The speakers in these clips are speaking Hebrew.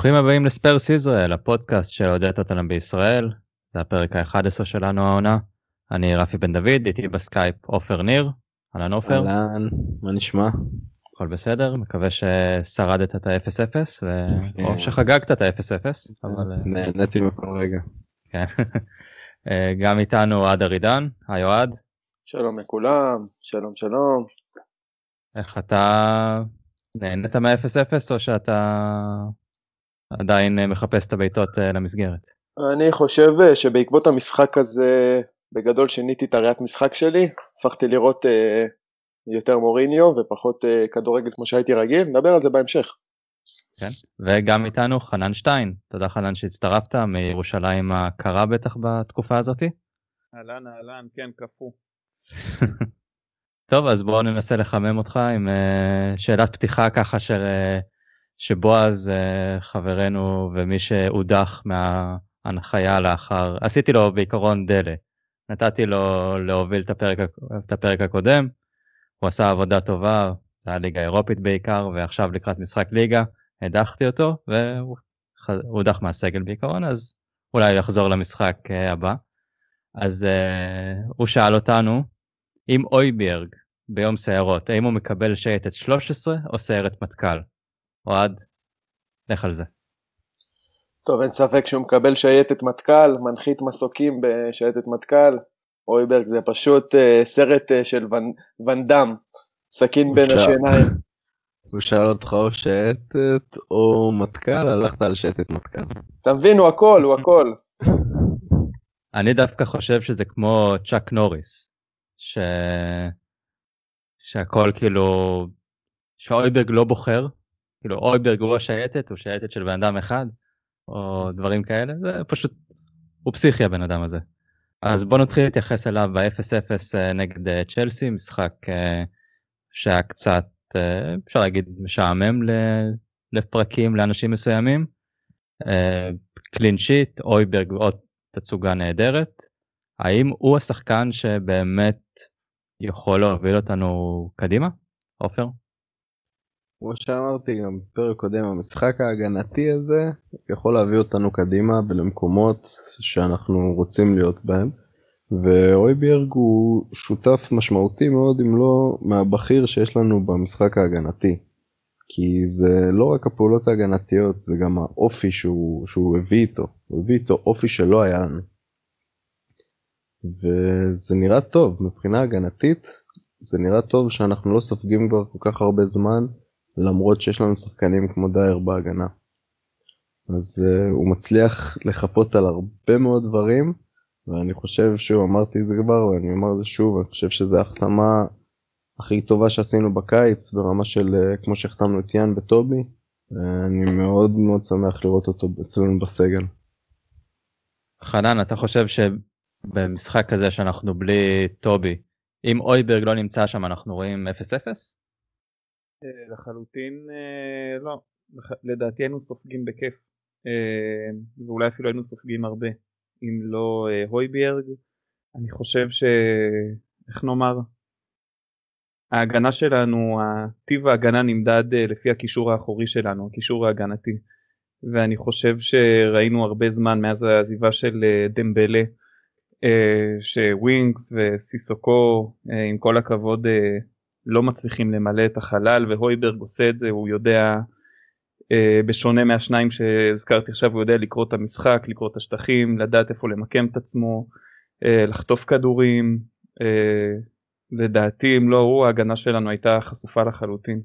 ברוכים הבאים לספרס ישראל, הפודקאסט של אוהדי טוטנאם בישראל. זה הפרק ה-11 שלנו העונה. אני רפי בן דוד, איתי בסקייפ עופר ניר. אהלן עופר. אהלן, מה נשמע? הכל בסדר, מקווה ששרדת את ה-0-0 ו... או שחגגת את ה-0-0. אבל... נהניתי מכל רגע. כן. גם איתנו אוהד ארידן, היי אוהד. שלום לכולם, שלום שלום. איך אתה נהנית מה-0-0 או שאתה עדיין מחפש את הבעיטות למסגרת? אני חושב שבעקבות המשחק הזה בגדול שיניתי את הראיית משחק שלי, הפכתי לראות אה, יותר מוריניו ופחות אה, כדורגל כמו שהייתי רגיל, נדבר על זה בהמשך. כן, וגם איתנו חנן שטיין, תודה חנן שהצטרפת מירושלים הקרה בטח בתקופה הזאתי. אהלן אהלן, כן, קפוא. טוב, אז בואו ננסה לחמם אותך עם uh, שאלת פתיחה ככה של uh, שבועז uh, חברנו ומי שהודח מההנחיה לאחר, עשיתי לו בעיקרון דלה. נתתי לו להוביל את הפרק, את הפרק הקודם, הוא עשה עבודה טובה, זה היה ליגה אירופית בעיקר, ועכשיו לקראת משחק ליגה הדחתי אותו, והוא הודח מהסגל בעיקרון, אז אולי יחזור למשחק הבא. אז uh, הוא שאל אותנו, אם אויביארג ביום סיירות, האם הוא מקבל שייטת 13 או סיירת מטכ"ל? אוהד, לך על זה. טוב, אין ספק שהוא מקבל שייטת מטכ"ל, מנחית מסוקים בשייטת מטכ"ל. אויברג זה פשוט uh, סרט uh, של ון, ונדם, סכין בין השיניים. הוא שאל אותך או שייטת או מטכ"ל, הלכת על שייטת מטכ"ל. אתה מבין, הוא הכל, הוא הכל. אני דווקא חושב שזה כמו צ'אק נוריס, ש... שהכל כאילו, שאויברג לא בוחר, כאילו אויברג הוא השייטת, הוא שייטת של בן אדם אחד, או דברים כאלה, זה פשוט, הוא פסיכי הבן אדם הזה. אז בוא נתחיל להתייחס אליו ב-0-0 נגד צ'לסי, משחק שהיה קצת, אפשר להגיד, משעמם לפרקים לאנשים מסוימים. קלין שיט, אויברג עוד תצוגה נהדרת. האם הוא השחקן שבאמת יכול להוביל אותנו קדימה? עופר? כמו שאמרתי גם בפרק קודם, המשחק ההגנתי הזה יכול להביא אותנו קדימה ולמקומות שאנחנו רוצים להיות בהם. ואויביארג הוא שותף משמעותי מאוד אם לא מהבכיר שיש לנו במשחק ההגנתי. כי זה לא רק הפעולות ההגנתיות זה גם האופי שהוא, שהוא הביא איתו, הוא הביא איתו אופי שלא היה לנו. וזה נראה טוב מבחינה הגנתית זה נראה טוב שאנחנו לא סופגים כבר כל כך הרבה זמן למרות שיש לנו שחקנים כמו דייר בהגנה. אז uh, הוא מצליח לחפות על הרבה מאוד דברים ואני חושב שהוא אמרתי את זה כבר ואני אומר את זה שוב אני חושב שזו ההחתמה הכי טובה שעשינו בקיץ ברמה של uh, כמו שהחתמנו את יאן וטובי ואני מאוד מאוד שמח לראות אותו אצלנו בסגל. חנן אתה חושב שבמשחק כזה שאנחנו בלי טובי אם אויברג לא נמצא שם אנחנו רואים 0-0? אה, לחלוטין אה, לא, לדעתי היינו סופגים בכיף אה, ואולי אפילו היינו סופגים הרבה אם לא הויביארג אני חושב ש... איך נאמר? ההגנה שלנו, טיב ההגנה נמדד לפי הקישור האחורי שלנו, הקישור ההגנתי ואני חושב שראינו הרבה זמן מאז העזיבה של דמבלה שווינקס וסיסוקו עם כל הכבוד לא מצליחים למלא את החלל והויברג עושה את זה הוא יודע אה, בשונה מהשניים שהזכרתי עכשיו הוא יודע לקרוא את המשחק לקרוא את השטחים לדעת איפה למקם את עצמו אה, לחטוף כדורים אה, לדעתי אם לא הוא ההגנה שלנו הייתה חשופה לחלוטין.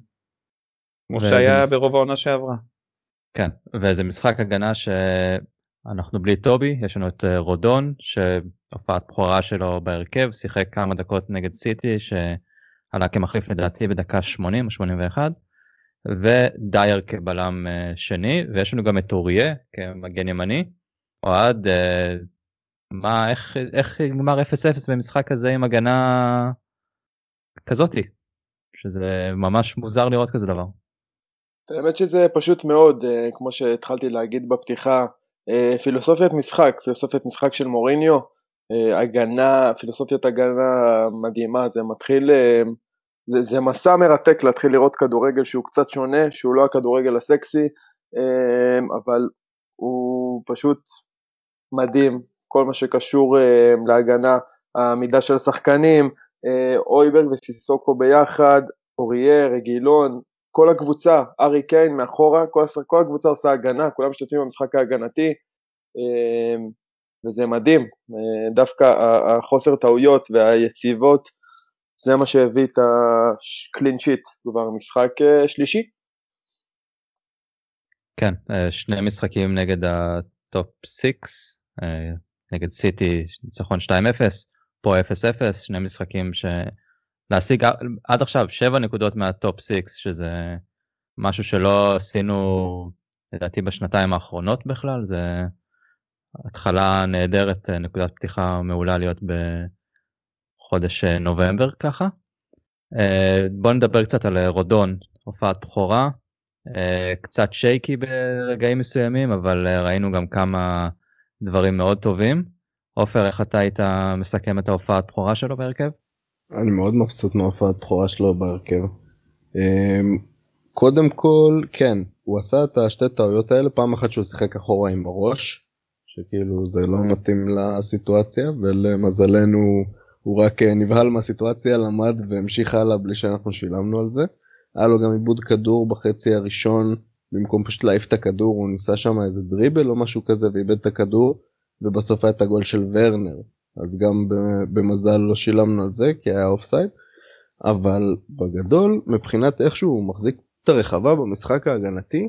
כמו שהיה מש... ברוב העונה שעברה. כן וזה משחק הגנה שאנחנו בלי טובי יש לנו את אה, רודון שהופעת בכורה שלו בהרכב שיחק כמה דקות נגד סיטי. ש... עלה כמחליף לדעתי בדקה 80 או 81 ודייר כבלם אה, שני ויש לנו גם את אוריה כמגן ימני. אוהד, אה, מה, איך, איך נגמר 0-0 במשחק הזה עם הגנה כזאתי? שזה ממש מוזר לראות כזה דבר. האמת שזה פשוט מאוד, אה, כמו שהתחלתי להגיד בפתיחה, פילוסופיית משחק, פילוסופיית משחק של מוריניו, הגנה, פילוסופיית הגנה מדהימה, זה מתחיל זה, זה מסע מרתק להתחיל לראות כדורגל שהוא קצת שונה, שהוא לא הכדורגל הסקסי, אבל הוא פשוט מדהים, כל מה שקשור להגנה, העמידה של השחקנים, אויברג וסיסוקו ביחד, אוריה, רגילון, כל הקבוצה, ארי קיין מאחורה, כל, כל הקבוצה עושה הגנה, כולם משתתפים במשחק ההגנתי, אמ, וזה מדהים, אה, דווקא החוסר טעויות והיציבות, זה מה שהביא את הקלין שיט, כבר משחק אה, שלישי. כן, אה, שני משחקים נגד ה top 6, נגד סיטי ניצחון 2-0, פה 0-0, שני משחקים ש... להשיג עד עכשיו 7 נקודות מה top 6, שזה משהו שלא עשינו לדעתי בשנתיים האחרונות בכלל, זה התחלה נהדרת, נקודת פתיחה מעולה להיות בחודש נובמבר ככה. בוא נדבר קצת על רודון, הופעת בכורה, קצת שייקי ברגעים מסוימים, אבל ראינו גם כמה דברים מאוד טובים. עופר, איך אתה היית מסכם את ההופעת בכורה שלו בהרכב? אני מאוד מבסוט מההופעת בכורה שלו בהרכב. קודם כל, כן, הוא עשה את השתי טעויות האלה, פעם אחת שהוא שיחק אחורה עם הראש, שכאילו זה לא מתאים לסיטואציה, ולמזלנו הוא רק אה, נבהל מהסיטואציה, למד והמשיך הלאה בלי שאנחנו שילמנו על זה. היה לו גם איבוד כדור בחצי הראשון, במקום פשוט להעיף את הכדור, הוא ניסה שם איזה דריבל או משהו כזה ואיבד את הכדור, ובסוף היה את הגול של ורנר. אז גם במזל לא שילמנו על זה כי היה offside. אבל בגדול מבחינת איך שהוא מחזיק את הרחבה במשחק ההגנתי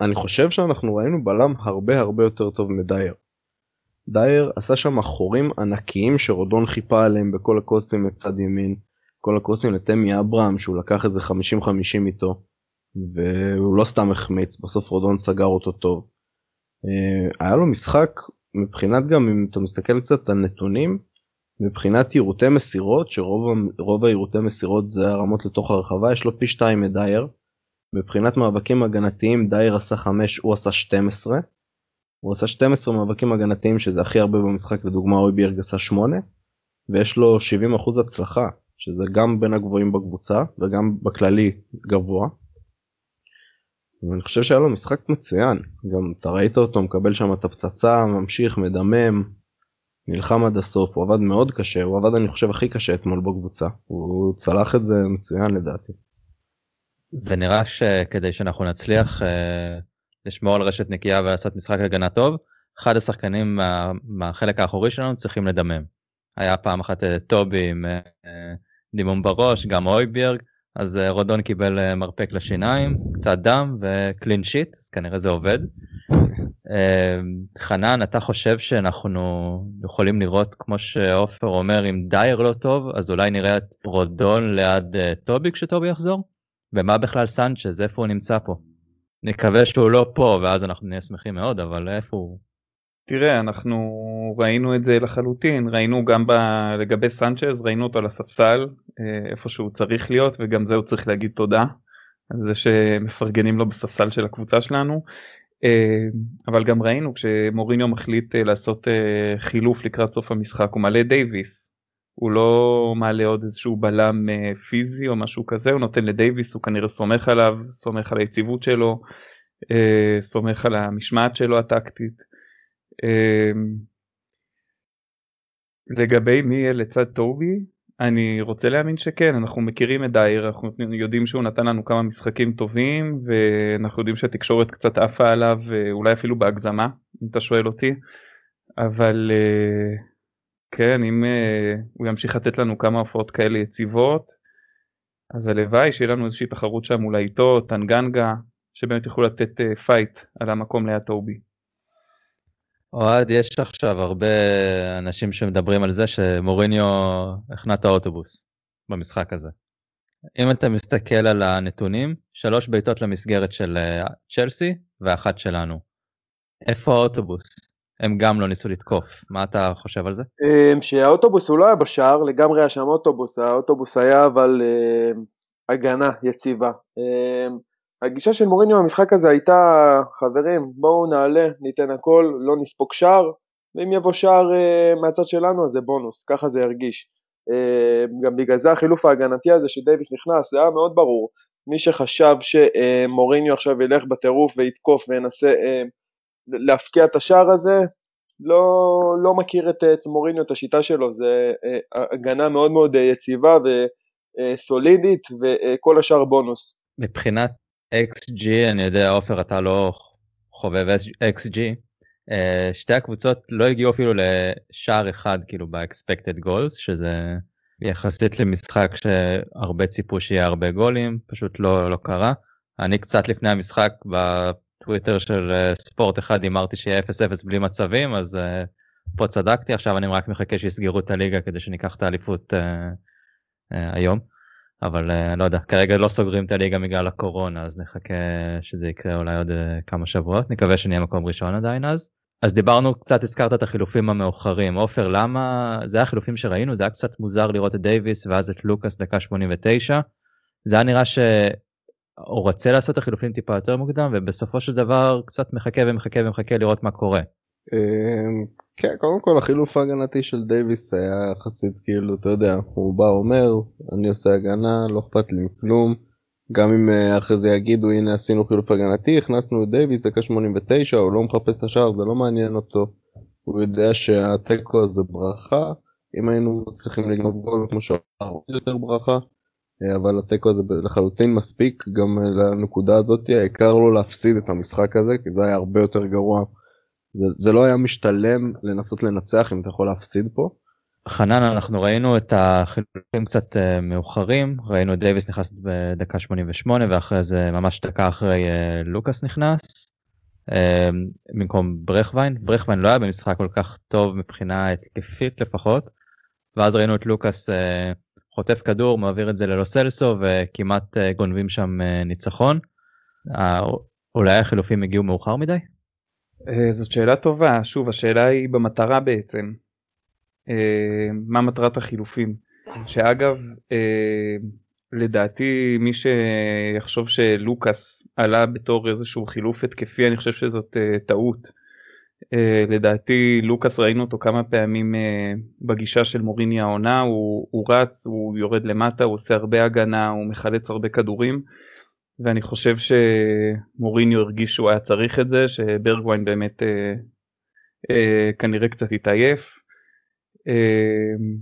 אני חושב שאנחנו ראינו בלם הרבה הרבה יותר טוב מדייר. דייר עשה שם חורים ענקיים שרודון חיפה עליהם בכל הקוסטים מצד ימין, כל הקוסטים לתמי אברהם שהוא לקח איזה 50-50 איתו והוא לא סתם החמיץ בסוף רודון סגר אותו טוב. אה, היה לו משחק מבחינת גם אם אתה מסתכל קצת על נתונים מבחינת יירוטי מסירות שרוב היירוטי מסירות זה הרמות לתוך הרחבה יש לו פי 2 מדייר. מבחינת מאבקים הגנתיים דייר עשה 5 הוא עשה 12. הוא עשה 12 מאבקים הגנתיים שזה הכי הרבה במשחק לדוגמה אוי בירג עשה 8 ויש לו 70% הצלחה שזה גם בין הגבוהים בקבוצה וגם בכללי גבוה. ואני חושב שהיה לו משחק מצוין גם אתה ראית אותו מקבל שם את הפצצה ממשיך מדמם נלחם עד הסוף הוא עבד מאוד קשה הוא עבד אני חושב הכי קשה אתמול בקבוצה הוא צלח את זה מצוין לדעתי. זה נראה שכדי שאנחנו נצליח uh, לשמור על רשת נקייה ולעשות משחק הגנה טוב אחד השחקנים מה, מהחלק האחורי שלנו צריכים לדמם. היה פעם אחת uh, טובי עם uh, דימום בראש גם אויביארג אז אה, רודון קיבל אה, מרפק לשיניים, קצת דם וקלין שיט, אז כנראה זה עובד. אה, חנן, אתה חושב שאנחנו יכולים לראות, כמו שעופר אומר, אם דייר לא טוב, אז אולי נראה את רודון ליד טובי כשטובי יחזור? ומה בכלל סנצ'ז, איפה הוא נמצא פה? נקווה שהוא לא פה, ואז אנחנו נהיה שמחים מאוד, אבל איפה הוא? תראה, אנחנו ראינו את זה לחלוטין, ראינו גם ב... לגבי סנצ'ז, ראינו אותו על הספסל, אה, איפה שהוא צריך להיות, וגם זה הוא צריך להגיד תודה על זה שמפרגנים לו בספסל של הקבוצה שלנו. אה, אבל גם ראינו כשמוריניו מחליט אה, לעשות חילוף לקראת סוף המשחק, הוא מעלה דייוויס, הוא לא מעלה עוד איזשהו בלם פיזי או משהו כזה, הוא נותן לדייוויס, הוא כנראה סומך עליו, סומך על היציבות שלו, סומך על המשמעת שלו הטקטית. אמ, לגבי מי יהיה לצד טובי, אני רוצה להאמין שכן, אנחנו מכירים את דייר, אנחנו יודעים שהוא נתן לנו כמה משחקים טובים, ואנחנו יודעים שהתקשורת קצת עפה עליו, אולי אפילו בהגזמה, אם אתה שואל אותי, אבל אה, כן, אם אה, הוא ימשיך לתת לנו כמה הופעות כאלה יציבות, אז הלוואי שיהיה לנו איזושהי תחרות שם אולי איתו, טנגנגה, שבאמת יוכלו לתת fight אה, על המקום ליד טובי. אוהד, יש עכשיו הרבה אנשים שמדברים על זה שמוריניו החנה את האוטובוס במשחק הזה. אם אתה מסתכל על הנתונים, שלוש בעיטות למסגרת של אה, צ'לסי ואחת שלנו. איפה האוטובוס? הם גם לא ניסו לתקוף, מה אתה חושב על זה? אמ, שהאוטובוס הוא לא היה בשער, לגמרי היה שם אוטובוס, האוטובוס היה אבל אה, הגנה יציבה. אמ, הגישה של מוריניו במשחק הזה הייתה, חברים, בואו נעלה, ניתן הכל, לא נספוג שער, ואם יבוא שער uh, מהצד שלנו אז זה בונוס, ככה זה ירגיש. גם בגלל זה החילוף ההגנתי הזה שדייוויס נכנס, זה היה מאוד ברור. מי שחשב שמוריניו עכשיו ילך בטירוף ויתקוף וינסה להפקיע את השער הזה, לא, לא מכיר את, את מוריניו, את השיטה שלו, זה הגנה מאוד מאוד יציבה וסולידית וכל השאר בונוס. מבחינת XG, אני יודע, עופר, אתה לא חובב XG, שתי הקבוצות לא הגיעו אפילו לשער אחד כאילו ב-expected goals, שזה יחסית למשחק שהרבה ציפו שיהיה הרבה גולים, פשוט לא, לא קרה. אני קצת לפני המשחק בטוויטר של אה, ספורט אחד הימרתי שיהיה 0-0 בלי מצבים, אז uh, פה צדקתי, עכשיו אני רק מחכה שיסגרו את הליגה כדי שניקח את האליפות uh, היום. אבל uh, לא יודע, כרגע לא סוגרים את הליגה בגלל הקורונה, אז נחכה שזה יקרה אולי עוד כמה שבועות, נקווה שנהיה מקום ראשון עדיין אז. אז דיברנו קצת, הזכרת את החילופים המאוחרים. עופר, למה, זה היה החילופים שראינו, זה היה קצת מוזר לראות את דייוויס ואז את לוקאס דקה 89. זה היה נראה שהוא רוצה לעשות את החילופים טיפה יותר מוקדם, ובסופו של דבר קצת מחכה ומחכה ומחכה לראות מה קורה. אמ, כן, קודם כל החילוף ההגנתי של דייוויס היה יחסית כאילו, אתה יודע, הוא בא אומר, אני עושה הגנה, לא אכפת לי מכלום. גם אם אה, אחרי זה יגידו הנה עשינו חילוף הגנתי הכנסנו את דייוויס דקה 89 הוא לא מחפש את השער זה לא מעניין אותו. הוא יודע שהתיקו זה ברכה אם היינו צריכים לגנוב גול כמו שאמר יותר ברכה אבל התיקו הזה לחלוטין מספיק גם לנקודה הזאת. העיקר לא להפסיד את המשחק הזה כי זה היה הרבה יותר גרוע. זה, זה לא היה משתלם לנסות לנצח אם אתה יכול להפסיד פה. חנן אנחנו ראינו את החילופים קצת uh, מאוחרים. ראינו את דייוויס נכנס בדקה 88 ואחרי זה ממש דקה אחרי לוקאס נכנס. במקום ברכווין. ברכווין לא היה במשחק כל כך טוב מבחינה התקפית לפחות. ואז ראינו את לוקאס חוטף כדור מעביר את זה ללוסלסו וכמעט uh, גונבים שם uh, ניצחון. Uh, אולי החילופים הגיעו מאוחר מדי? זאת שאלה טובה שוב השאלה היא במטרה בעצם. אה, מה מטרת החילופים. שאגב, אה, לדעתי מי שיחשוב שלוקאס עלה בתור איזשהו חילוף התקפי, אני חושב שזאת אה, טעות. לדעתי לוקאס ראינו אותו כמה פעמים בגישה של מוריני העונה, הוא, הוא רץ, הוא יורד למטה, הוא עושה הרבה הגנה, הוא מחלץ הרבה כדורים. ואני חושב שמוריניו הרגיש שהוא היה צריך את זה, שברגווין באמת אה, אה, כנראה קצת התעייף, אמ,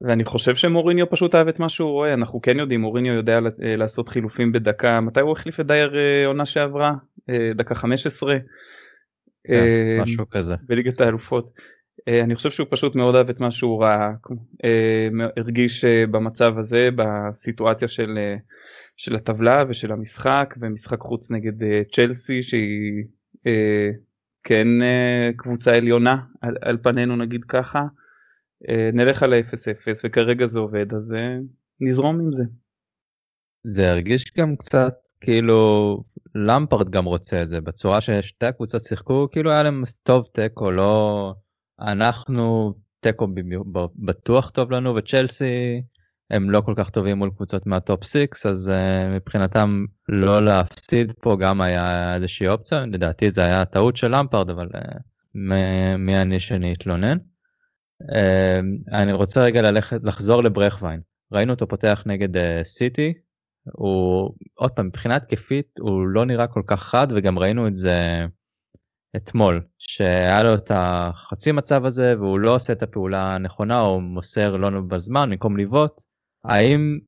ואני חושב שמוריניו פשוט אהב את מה שהוא רואה אנחנו כן יודעים מוריניו יודע לעשות חילופים בדקה מתי הוא החליף את דייר עונה שעברה דקה 15 כן, משהו כזה. בליגת האלופות. אני חושב שהוא פשוט מאוד אהב את מה שהוא ראה הרגיש במצב הזה בסיטואציה של של הטבלה ושל המשחק ומשחק חוץ נגד צ'לסי שהיא כן אה, קבוצה עליונה על, על פנינו נגיד ככה, אה, נלך על ה-0-0 וכרגע זה עובד אז אה, נזרום עם זה. זה הרגיש גם קצת כאילו למפרד גם רוצה את זה בצורה ששתי הקבוצות שיחקו כאילו היה להם טוב תיקו לא אנחנו תיקו בטוח טוב לנו וצ'לסי הם לא כל כך טובים מול קבוצות מהטופ 6 אז uh, מבחינתם לא להפסיד פה גם היה איזושהי אופציה לדעתי זה היה טעות של למפרד אבל uh, מי אני שאני אתלונן. Uh, אני רוצה רגע ללכת לחזור לברכווין ראינו אותו פותח נגד סיטי uh, הוא עוד פעם מבחינה התקפית הוא לא נראה כל כך חד וגם ראינו את זה אתמול שהיה לו את החצי מצב הזה והוא לא עושה את הפעולה הנכונה או מוסר לא בזמן במקום לבעוט האם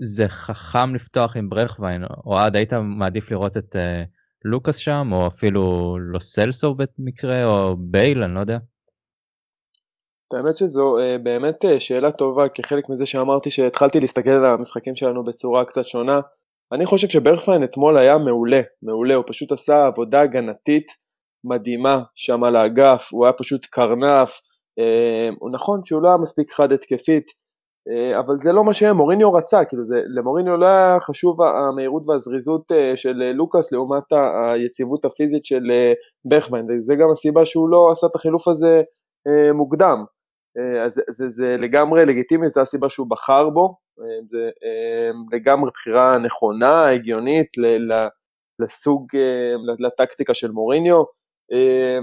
זה חכם לפתוח עם ברכווין, או עד היית מעדיף לראות את uh, לוקאס שם, או אפילו לא סלסו במקרה, או בייל, אני לא יודע. האמת שזו uh, באמת uh, שאלה טובה, כחלק מזה שאמרתי שהתחלתי להסתכל על המשחקים שלנו בצורה קצת שונה. אני חושב שברכווין אתמול היה מעולה, מעולה, הוא פשוט עשה עבודה הגנתית מדהימה שם על האגף, הוא היה פשוט קרנף, uh, הוא נכון שהוא לא היה מספיק חד התקפית, אה, אבל זה לא מה שמוריניו רצה, כאילו זה, למוריניו לא היה חשוב המהירות והזריזות אה, של אה, לוקאס לעומת היציבות הפיזית של בכמן, וזה גם הסיבה שהוא לא עשה את החילוף הזה מוקדם. אז זה, זה לגמרי לגיטימי, זו הסיבה שהוא בחר בו, זה לגמרי בחירה נכונה, הגיונית לסוג, לטקטיקה של מוריניו.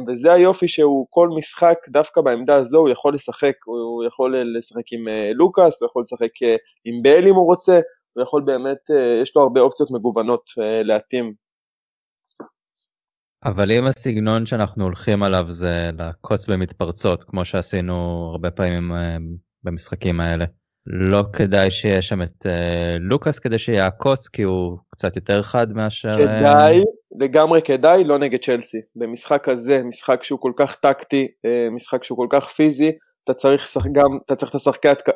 וזה היופי שהוא כל משחק, דווקא בעמדה הזו הוא יכול לשחק, הוא יכול לשחק עם אה, לוקאס, הוא יכול לשחק אה, עם בייל אם הוא רוצה, הוא יכול באמת, יש לו הרבה אופציות מגוונות להתאים. אבל אם הסגנון שאנחנו הולכים עליו זה לעקוץ במתפרצות, כמו שעשינו הרבה פעמים במשחקים האלה, לא כדאי שיהיה שם את uh, לוקאס כדי שיעקוץ כי הוא קצת יותר חד מאשר... כדאי, לגמרי כדאי, לא נגד צ'לסי. במשחק הזה, משחק שהוא כל כך טקטי, משחק שהוא כל כך פיזי, אתה צריך גם, אתה צריך את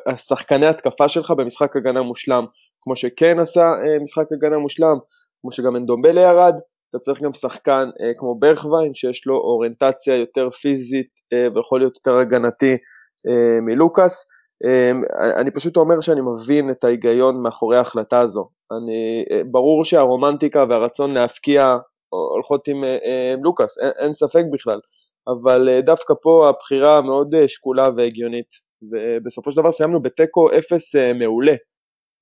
השחקני התקפה שלך במשחק הגנה מושלם, כמו שכן עשה משחק הגנה מושלם, כמו שגם אנדומבלה ירד, אתה צריך גם שחקן uh, כמו ברכווין שיש לו אוריינטציה יותר פיזית uh, ויכול להיות יותר הגנתי uh, מלוקאס. אמ, אני פשוט אומר שאני מבין את ההיגיון מאחורי ההחלטה הזו. אני, אה, ברור שהרומנטיקה והרצון להפקיע הולכות עם, אה, אה, לוקאס, אין, אין ספק בכלל, אבל דווקא פה הבחירה מאוד שקולה והגיונית, ובסופו של דבר סיימנו בתיקו אפס מעולה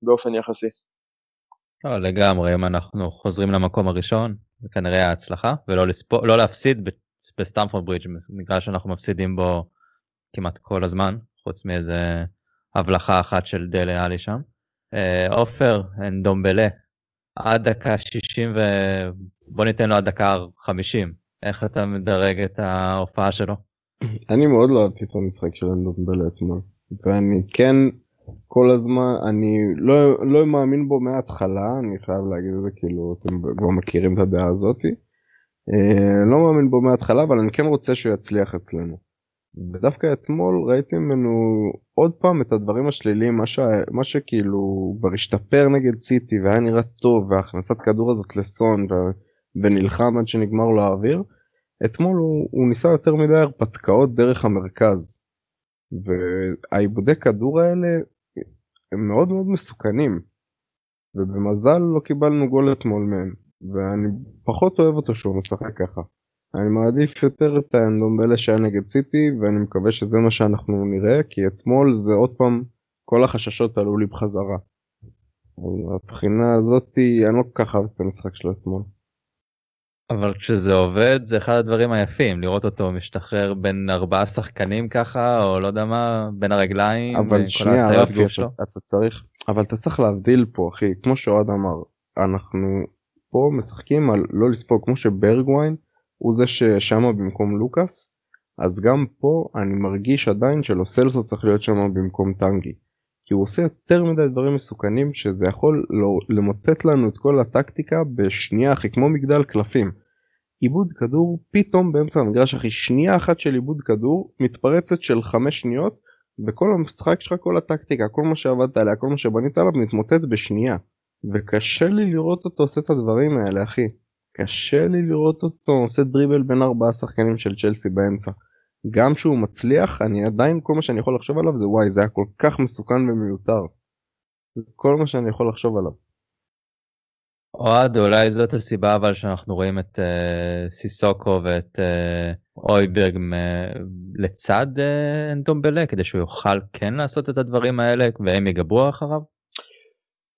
באופן יחסי. לא, לגמרי, אם אנחנו חוזרים למקום הראשון, כנראה ההצלחה, ולא לספור, לא להפסיד בסטמפורד ברידג', מגרש שאנחנו מפסידים בו כמעט כל הזמן, חוץ מאיזה הבלחה אחת של דלה עלי שם. אה, עופר, דומבלה, עד דקה 60 ובוא ניתן לו עד דקה 50. איך אתה מדרג את ההופעה שלו? אני מאוד לא אהבתי את המשחק של אנדומבלה אתמול, ואני כן כל הזמן, אני לא, לא מאמין בו מההתחלה, אני חייב להגיד את זה, כאילו אתם כבר מכירים את הדעה הזאתי. אה, לא מאמין בו מההתחלה, אבל אני כן רוצה שהוא יצליח אצלנו. ודווקא אתמול ראיתי ממנו עוד פעם את הדברים השליליים, מה, ש... מה שכאילו כבר השתפר נגד סיטי והיה נראה טוב והכנסת כדור הזאת לסון ו... ונלחם עד שנגמר לו האוויר, אתמול הוא, הוא ניסה יותר מדי הרפתקאות דרך המרכז. והעיבודי כדור האלה הם מאוד מאוד מסוכנים. ובמזל לא קיבלנו גול אתמול מהם, ואני פחות אוהב אותו שהוא משחק ככה. אני מעדיף יותר את האנדומבלה שהיה נגד סיטי ואני מקווה שזה מה שאנחנו נראה כי אתמול זה עוד פעם כל החששות עלו לי בחזרה. מבחינה הזאתי אני לא כל כך אוהב את המשחק שלו אתמול. אבל כשזה עובד זה אחד הדברים היפים לראות אותו משתחרר בין ארבעה שחקנים ככה או לא יודע מה בין הרגליים. אבל שנייה רפי אתה, אתה צריך אבל אתה צריך להבדיל פה אחי כמו שאוהד אמר אנחנו פה משחקים על לא לספוג כמו שברגווין הוא זה ששמה במקום לוקאס, אז גם פה אני מרגיש עדיין שלו סלסו צריך להיות שם במקום טנגי. כי הוא עושה יותר מדי דברים מסוכנים שזה יכול לא, למוטט לנו את כל הטקטיקה בשנייה אחי כמו מגדל קלפים. עיבוד כדור פתאום באמצע המגרש אחי שנייה אחת של עיבוד כדור מתפרצת של חמש שניות וכל המשחק שלך כל הטקטיקה כל מה שעבדת עליה כל מה שבנית עליו מתמוטט בשנייה. וקשה לי לראות אותו עושה את הדברים האלה אחי. קשה לי לראות אותו עושה דריבל בין ארבעה שחקנים של צ'לסי באמצע. גם שהוא מצליח אני עדיין כל מה שאני יכול לחשוב עליו זה וואי זה היה כל כך מסוכן ומיותר. זה כל מה שאני יכול לחשוב עליו. אוהד אולי זאת הסיבה אבל שאנחנו רואים את uh, סיסוקו ואת uh, אויברג uh, לצד uh, אנטומבלה כדי שהוא יוכל כן לעשות את הדברים האלה והם יגברו אחריו?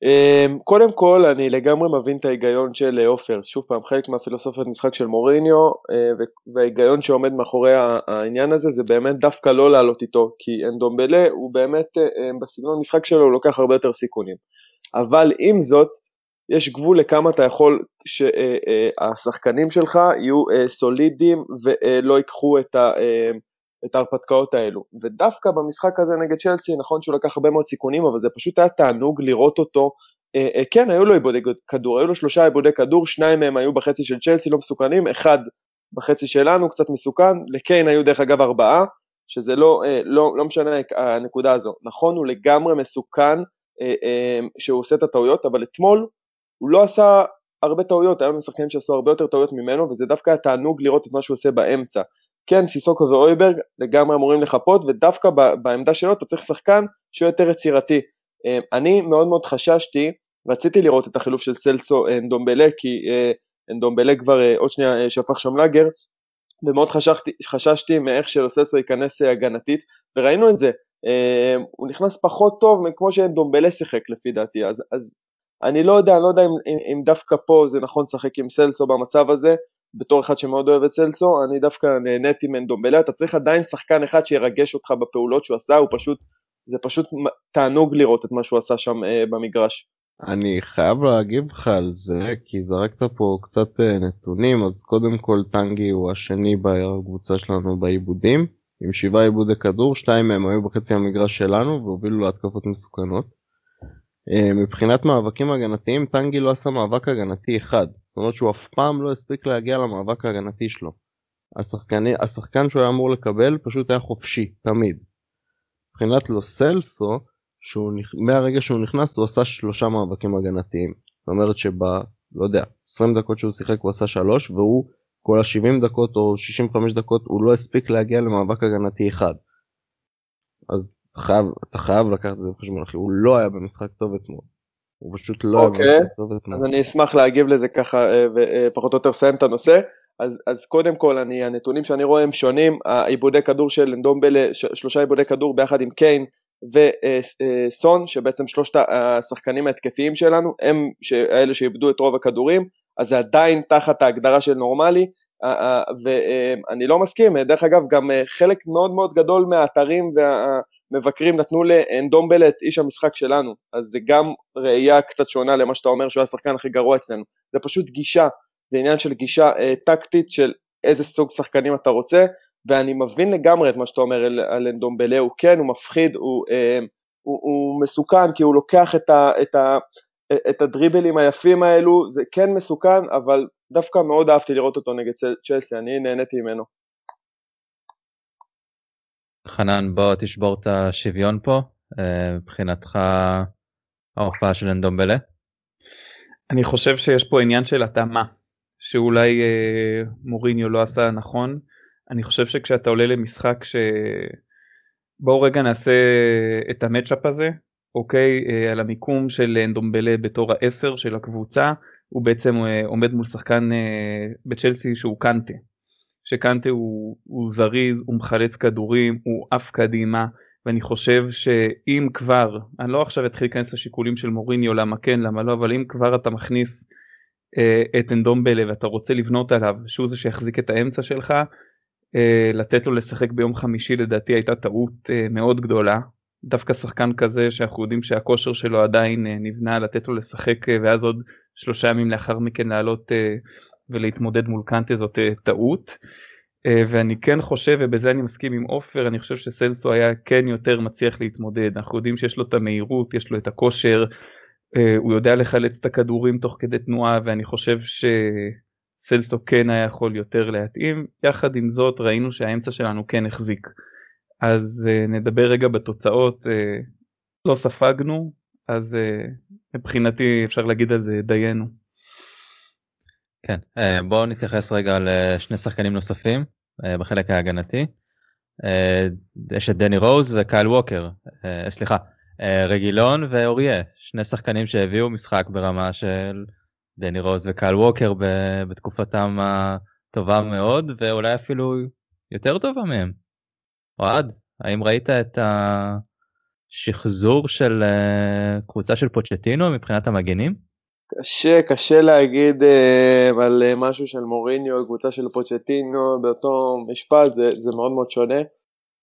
אמ, קודם כל אני לגמרי מבין את ההיגיון של עופר, שוב פעם חלק מהפילוסופיית משחק של מוריניו אה, וההיגיון שעומד מאחורי העניין הזה זה באמת דווקא לא לעלות איתו כי אנדומבלה הוא באמת אה, אה, בסגנון המשחק שלו הוא לוקח הרבה יותר סיכונים. אבל עם זאת יש גבול לכמה אתה יכול שהשחקנים שלך יהיו סולידיים ולא ייקחו את ה... את ההרפתקאות האלו. ודווקא במשחק הזה נגד צ'לסי, נכון שהוא לקח הרבה מאוד סיכונים, אבל זה פשוט היה תענוג לראות אותו. אה, אה, כן, היו לו עיבודי כדור, היו לו שלושה עיבודי כדור, שניים מהם היו בחצי של צ'לסי לא מסוכנים, אחד בחצי שלנו קצת מסוכן, לקיין היו דרך אגב ארבעה, שזה לא, אה, לא, לא משנה הנקודה הזו. נכון, הוא לגמרי מסוכן אה, אה, שהוא עושה את הטעויות, אבל אתמול הוא לא עשה הרבה טעויות, היו לנו שחקנים שעשו הרבה יותר טעויות ממנו, וזה דווקא התענוג לראות את מה שהוא עושה באמצע. כן, סיסוקו ואויברג לגמרי אמורים לחפות, ודווקא בעמדה שלו אתה צריך שחקן שהוא יותר יצירתי. אה, אני מאוד מאוד חששתי, רציתי לראות את החילוף של סלסו אנדומבלה, כי אה, אנדומבלה כבר אה, עוד שנייה שפך שם לאגר, ומאוד חששתי, חששתי מאיך שלוסלסו ייכנס הגנתית, וראינו את זה, הוא נכנס פחות טוב מכמו שאנדומבלה שיחק לפי דעתי, אז, אז אני לא יודע, אני לא יודע אם, אם דווקא פה זה נכון לשחק עם סלסו במצב הזה, בתור אחד שמאוד אוהב את סלסו, אני דווקא נהניתי מנדומבלה, אתה צריך עדיין שחקן אחד שירגש אותך בפעולות שהוא עשה, הוא פשוט, זה פשוט תענוג לראות את מה שהוא עשה שם אה, במגרש. אני חייב להגיב לך על זה כי זרקת פה קצת אה, נתונים אז קודם כל טנגי הוא השני בקבוצה שלנו בעיבודים עם שבעה עיבודי כדור שתיים מהם היו בחצי המגרש שלנו והובילו להתקפות מסוכנות. אה, מבחינת מאבקים הגנתיים טנגי לא עשה מאבק הגנתי אחד זאת אומרת שהוא אף פעם לא הספיק להגיע למאבק ההגנתי שלו. השחקני, השחקן שהוא היה אמור לקבל פשוט היה חופשי תמיד. מבחינת לו סלסו שהוא, מהרגע שהוא נכנס הוא עשה שלושה מאבקים הגנתיים. זאת אומרת שב... לא יודע, 20 דקות שהוא שיחק הוא עשה שלוש והוא כל ה-70 דקות או 65 דקות הוא לא הספיק להגיע למאבק הגנתי אחד. אז אתה חייב, אתה חייב לקחת את זה בחשבון אחי, הוא לא היה במשחק טוב אתמול. הוא פשוט לא okay. היה במשחק טוב אתמול. אז אני אשמח להגיב לזה ככה אה, ופחות או יותר לסיים את הנושא. אז, אז קודם כל אני, הנתונים שאני רואה הם שונים, העיבודי כדור של אנדומבלה, שלושה עיבודי כדור ביחד עם קיין וסון, שבעצם שלושת השחקנים ההתקפיים שלנו, הם אלה שאיבדו את רוב הכדורים, אז זה עדיין תחת ההגדרה של נורמלי, ואני לא מסכים, דרך אגב גם חלק מאוד מאוד גדול מהאתרים והמבקרים נתנו לאנדומבלה את איש המשחק שלנו, אז זה גם ראייה קצת שונה למה שאתה אומר שהוא השחקן הכי גרוע אצלנו, זה פשוט גישה, זה עניין של גישה טקטית של איזה סוג שחקנים אתה רוצה, ואני מבין לגמרי את מה שאתה אומר על, על אנדומבלה, הוא כן, הוא מפחיד, הוא, אה, הוא, הוא מסוכן כי הוא לוקח את, ה, את, ה, את הדריבלים היפים האלו, זה כן מסוכן, אבל דווקא מאוד אהבתי לראות אותו נגד צ'לסי, אני נהניתי ממנו. חנן, בוא תשבור את השוויון פה, אה, מבחינתך ההופעה של אנדומבלה? אני חושב שיש פה עניין של התאמה, שאולי אה, מוריניו לא עשה נכון. אני חושב שכשאתה עולה למשחק ש... בואו רגע נעשה את המצ'אפ הזה, אוקיי, אה, על המיקום של אנדומבלה בתור העשר של הקבוצה, הוא בעצם אה, עומד מול שחקן אה, בצ'לסי שהוא קנטה. שקנטה הוא, הוא זריז, הוא מחלץ כדורים, הוא עף קדימה, ואני חושב שאם כבר, אני לא עכשיו אתחיל להיכנס לשיקולים של מוריניו, למה כן, למה לא, אבל אם כבר אתה מכניס אה, את אנדומבלה ואתה רוצה לבנות עליו, שהוא זה שיחזיק את האמצע שלך, אה, לתת לו לשחק ביום חמישי לדעתי הייתה טעות אה, מאוד גדולה. דווקא שחקן כזה שאנחנו יודעים שהכושר שלו עדיין אה, נבנה לתת לו לשחק ואז עוד שלושה ימים לאחר מכן לעלות ולהתמודד מול קנטה זאת טעות. ואני כן חושב ובזה אני מסכים עם עופר אני חושב שסלסו היה כן יותר מצליח להתמודד אנחנו יודעים שיש לו את המהירות יש לו את הכושר הוא יודע לחלץ את הכדורים תוך כדי תנועה ואני חושב ש... סלסו כן היה יכול יותר להתאים, יחד עם זאת ראינו שהאמצע שלנו כן החזיק. אז נדבר רגע בתוצאות, לא ספגנו, אז מבחינתי אפשר להגיד על זה דיינו. כן, uh, בואו נתייחס רגע לשני שחקנים נוספים uh, בחלק ההגנתי. יש את דני רוז וקייל ווקר, סליחה, רגילון ואוריה, שני שחקנים שהביאו משחק ברמה של דני רוז וקייל ווקר בתקופתם הטובה מאוד ואולי אפילו יותר טובה מהם. אוהד, האם ראית את השחזור של אה, קבוצה של פוצ'טינו מבחינת המגנים? קשה, קשה להגיד uh, על uh, משהו של מוריניו, קבוצה של פוצ'טינו באותו משפט, זה, זה מאוד מאוד שונה.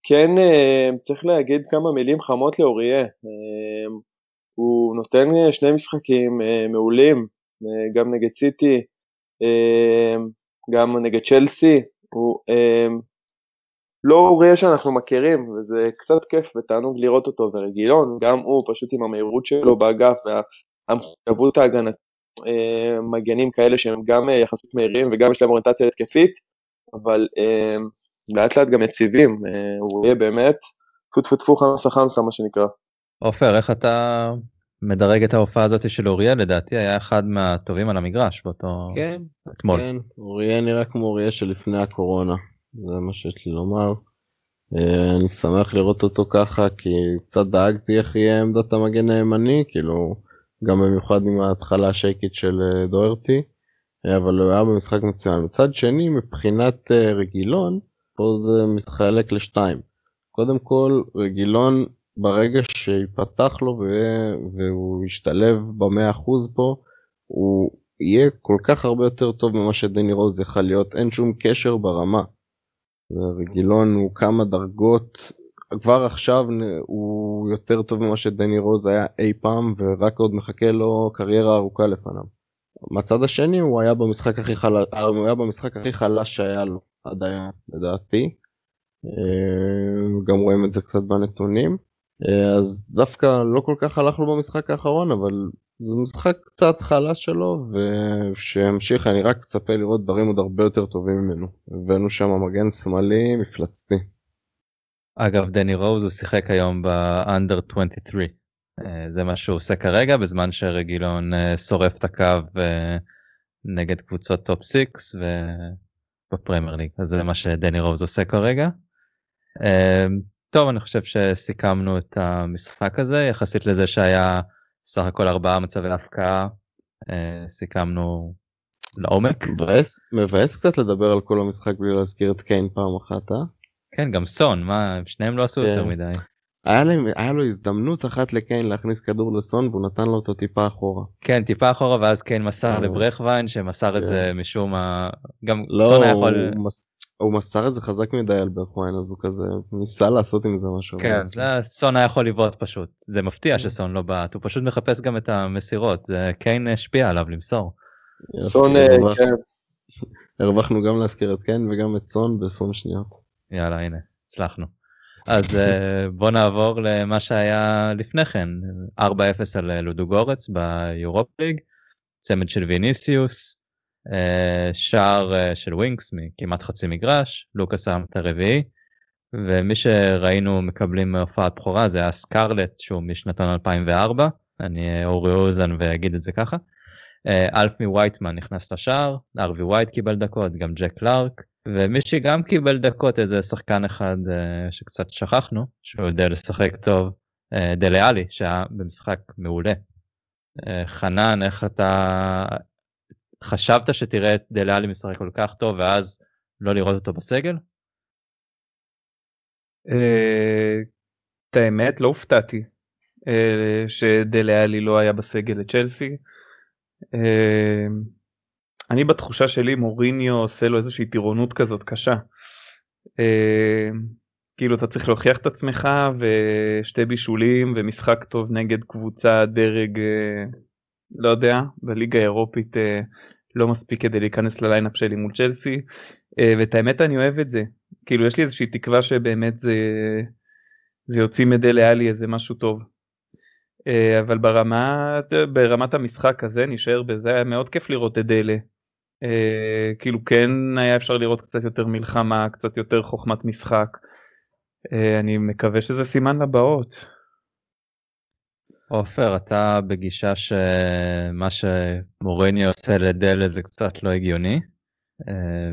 כן, uh, צריך להגיד כמה מילים חמות לאוריה. Uh, הוא נותן שני משחקים uh, מעולים, גם נגד סיטי, אמ, גם נגד צ'לסי, הוא אמ, לא אוריה שאנחנו מכירים, וזה קצת כיף ותענוג לראות אותו, ורגילון, גם הוא פשוט עם המהירות שלו באגף והמחויבות ההגנת אמ, מגנים כאלה שהם גם אה, יחסית מהירים וגם יש להם אוריינטציה התקפית, אבל לאט לאט גם יציבים, אה, הוא יהיה באמת טפו טפו טפו חמסה חמסה מה שנקרא. עופר, איך אתה מדרג את ההופעה הזאת של אוריה לדעתי היה אחד מהטובים על המגרש באותו כן, אתמול. כן, אוריה נראה כמו אוריה שלפני הקורונה, זה מה שיש לי לומר. אה, אני שמח לראות אותו ככה כי קצת דאגתי איך יהיה עמדת המגן הימני, כאילו גם במיוחד עם ההתחלה השייקית של אה, דוארטי, אה, אבל הוא היה במשחק מצוין. מצד שני מבחינת רגילון, פה זה מתחלק לשתיים. קודם כל רגילון ברגע שיפתח לו והוא ישתלב במאה אחוז פה, הוא יהיה כל כך הרבה יותר טוב ממה שדני רוז יכל להיות, אין שום קשר ברמה. רגילון הוא כמה דרגות כבר עכשיו הוא יותר טוב ממה שדני רוז היה אי פעם ורק עוד מחכה לו קריירה ארוכה לפניו. מהצד השני הוא היה במשחק הכי חלש, הוא היה במשחק הכי חלש שהיה לו עד היום לדעתי. אה, גם רואים את זה קצת בנתונים. אה, אז דווקא לא כל כך הלך לו במשחק האחרון אבל זה משחק קצת חלש שלו ושימשיך אני רק מצפה לראות דברים עוד הרבה יותר טובים ממנו. הבאנו שם מגן שמאלי מפלצתי. אגב דני רוז הוא שיחק היום באנדר 23 אה, זה מה שהוא עושה כרגע בזמן שרגילון אה, שורף את הקו נגד קבוצות top 6 ובפרמייר ליג אז זה מה שדני רוז עושה כרגע. טוב אני חושב שסיכמנו את המשחק הזה יחסית לזה שהיה סך הכל ארבעה מצבי הבקעה אה, סיכמנו לעומק. מבאס, מבאס קצת לדבר על כל המשחק בלי להזכיר את קיין פעם אחת אה? כן גם סון מה שניהם לא עשו כן. יותר מדי. היה, להם, היה לו הזדמנות אחת לקיין להכניס כדור לסון והוא נתן לו אותו טיפה אחורה. כן טיפה אחורה ואז קיין מסר לברכווין שמסר את זה כן. משום מה גם לא, סון היה יכול. הוא, מס... הוא מסר את זה חזק מדי על ברכווין אז הוא כזה ניסה לעשות עם זה משהו. כן סון היה יכול לבעוט פשוט זה מפתיע שסון לא בעט הוא פשוט מחפש גם את המסירות זה קיין השפיע עליו למסור. סון אה, כן. הרווחנו גם להזכיר את קיין וגם את סון בסון שניות. יאללה הנה הצלחנו. אז אה, בוא נעבור למה שהיה לפני כן 4-0 על לודוגורץ ביורופ ליג צמד של ויניסיוס אה, שער אה, של ווינקס מכמעט חצי מגרש, לוקאס שם את הרביעי, ומי שראינו מקבלים מהופעת בכורה זה היה סקרלט שהוא משנתון 2004, אני אורי אוזן ואגיד את זה ככה. אה, אלפמי וייטמן נכנס לשער, ארווי וייט קיבל דקות, גם ג'ק קלארק, ומי שגם קיבל דקות איזה שחקן אחד שקצת שכחנו, שהוא יודע לשחק טוב, דליאלי שהיה במשחק מעולה. חנן איך אתה חשבת שתראה את דלאלי משחק כל כך טוב ואז לא לראות אותו בסגל? אה, את האמת לא הופתעתי אה, שדלאלי לא היה בסגל לצ'לסי. אה, אני בתחושה שלי מוריניו עושה לו איזושהי טירונות כזאת קשה. כאילו אתה צריך להוכיח את עצמך ושתי בישולים ומשחק טוב נגד קבוצה דרג לא יודע בליגה האירופית לא מספיק כדי להיכנס לליינאפ שלי מול צ'לסי אה, ואת האמת אני אוהב את זה כאילו יש לי איזושהי תקווה שבאמת זה זה יוציא מדלה עלי איזה משהו טוב. אה, אבל ברמה ברמת המשחק הזה נשאר בזה היה מאוד כיף לראות את דלה. אה, כאילו כן היה אפשר לראות קצת יותר מלחמה קצת יותר חוכמת משחק. אני מקווה שזה סימן לבאות. עופר, אתה בגישה שמה שמורני עושה לדלה זה קצת לא הגיוני. אה,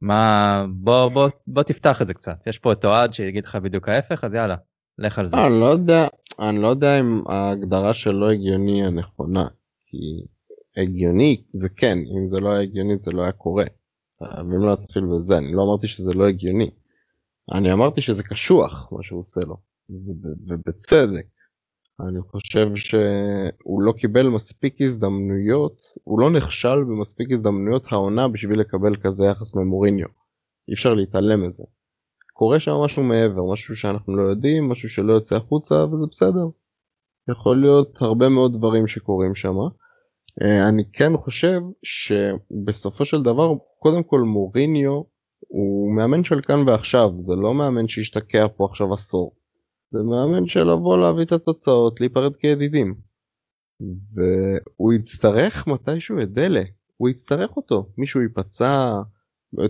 מה, בוא, בוא, בוא תפתח את זה קצת. יש פה את אוהד שיגיד לך בדיוק ההפך, אז יאללה, לך על זה. אני לא יודע, אני לא יודע אם ההגדרה של לא הגיוני הנכונה. כי הגיוני זה כן, אם זה לא היה הגיוני זה לא היה קורה. ואם לא נתחיל בזה, אני לא אמרתי שזה לא הגיוני. אני אמרתי שזה קשוח מה שהוא עושה לו, ובצדק. אני חושב שהוא לא קיבל מספיק הזדמנויות, הוא לא נכשל במספיק הזדמנויות העונה בשביל לקבל כזה יחס ממוריניו. אי אפשר להתעלם מזה. קורה שם משהו מעבר, משהו שאנחנו לא יודעים, משהו שלא יוצא החוצה וזה בסדר. יכול להיות הרבה מאוד דברים שקורים שם. אה, אני כן חושב שבסופו של דבר, קודם כל מוריניו הוא מאמן של כאן ועכשיו, זה לא מאמן שהשתקע פה עכשיו עשור. זה מאמן של לבוא להביא את התוצאות, להיפרד כידידים. והוא יצטרך מתישהו את דלה, הוא יצטרך אותו. מישהו ייפצע,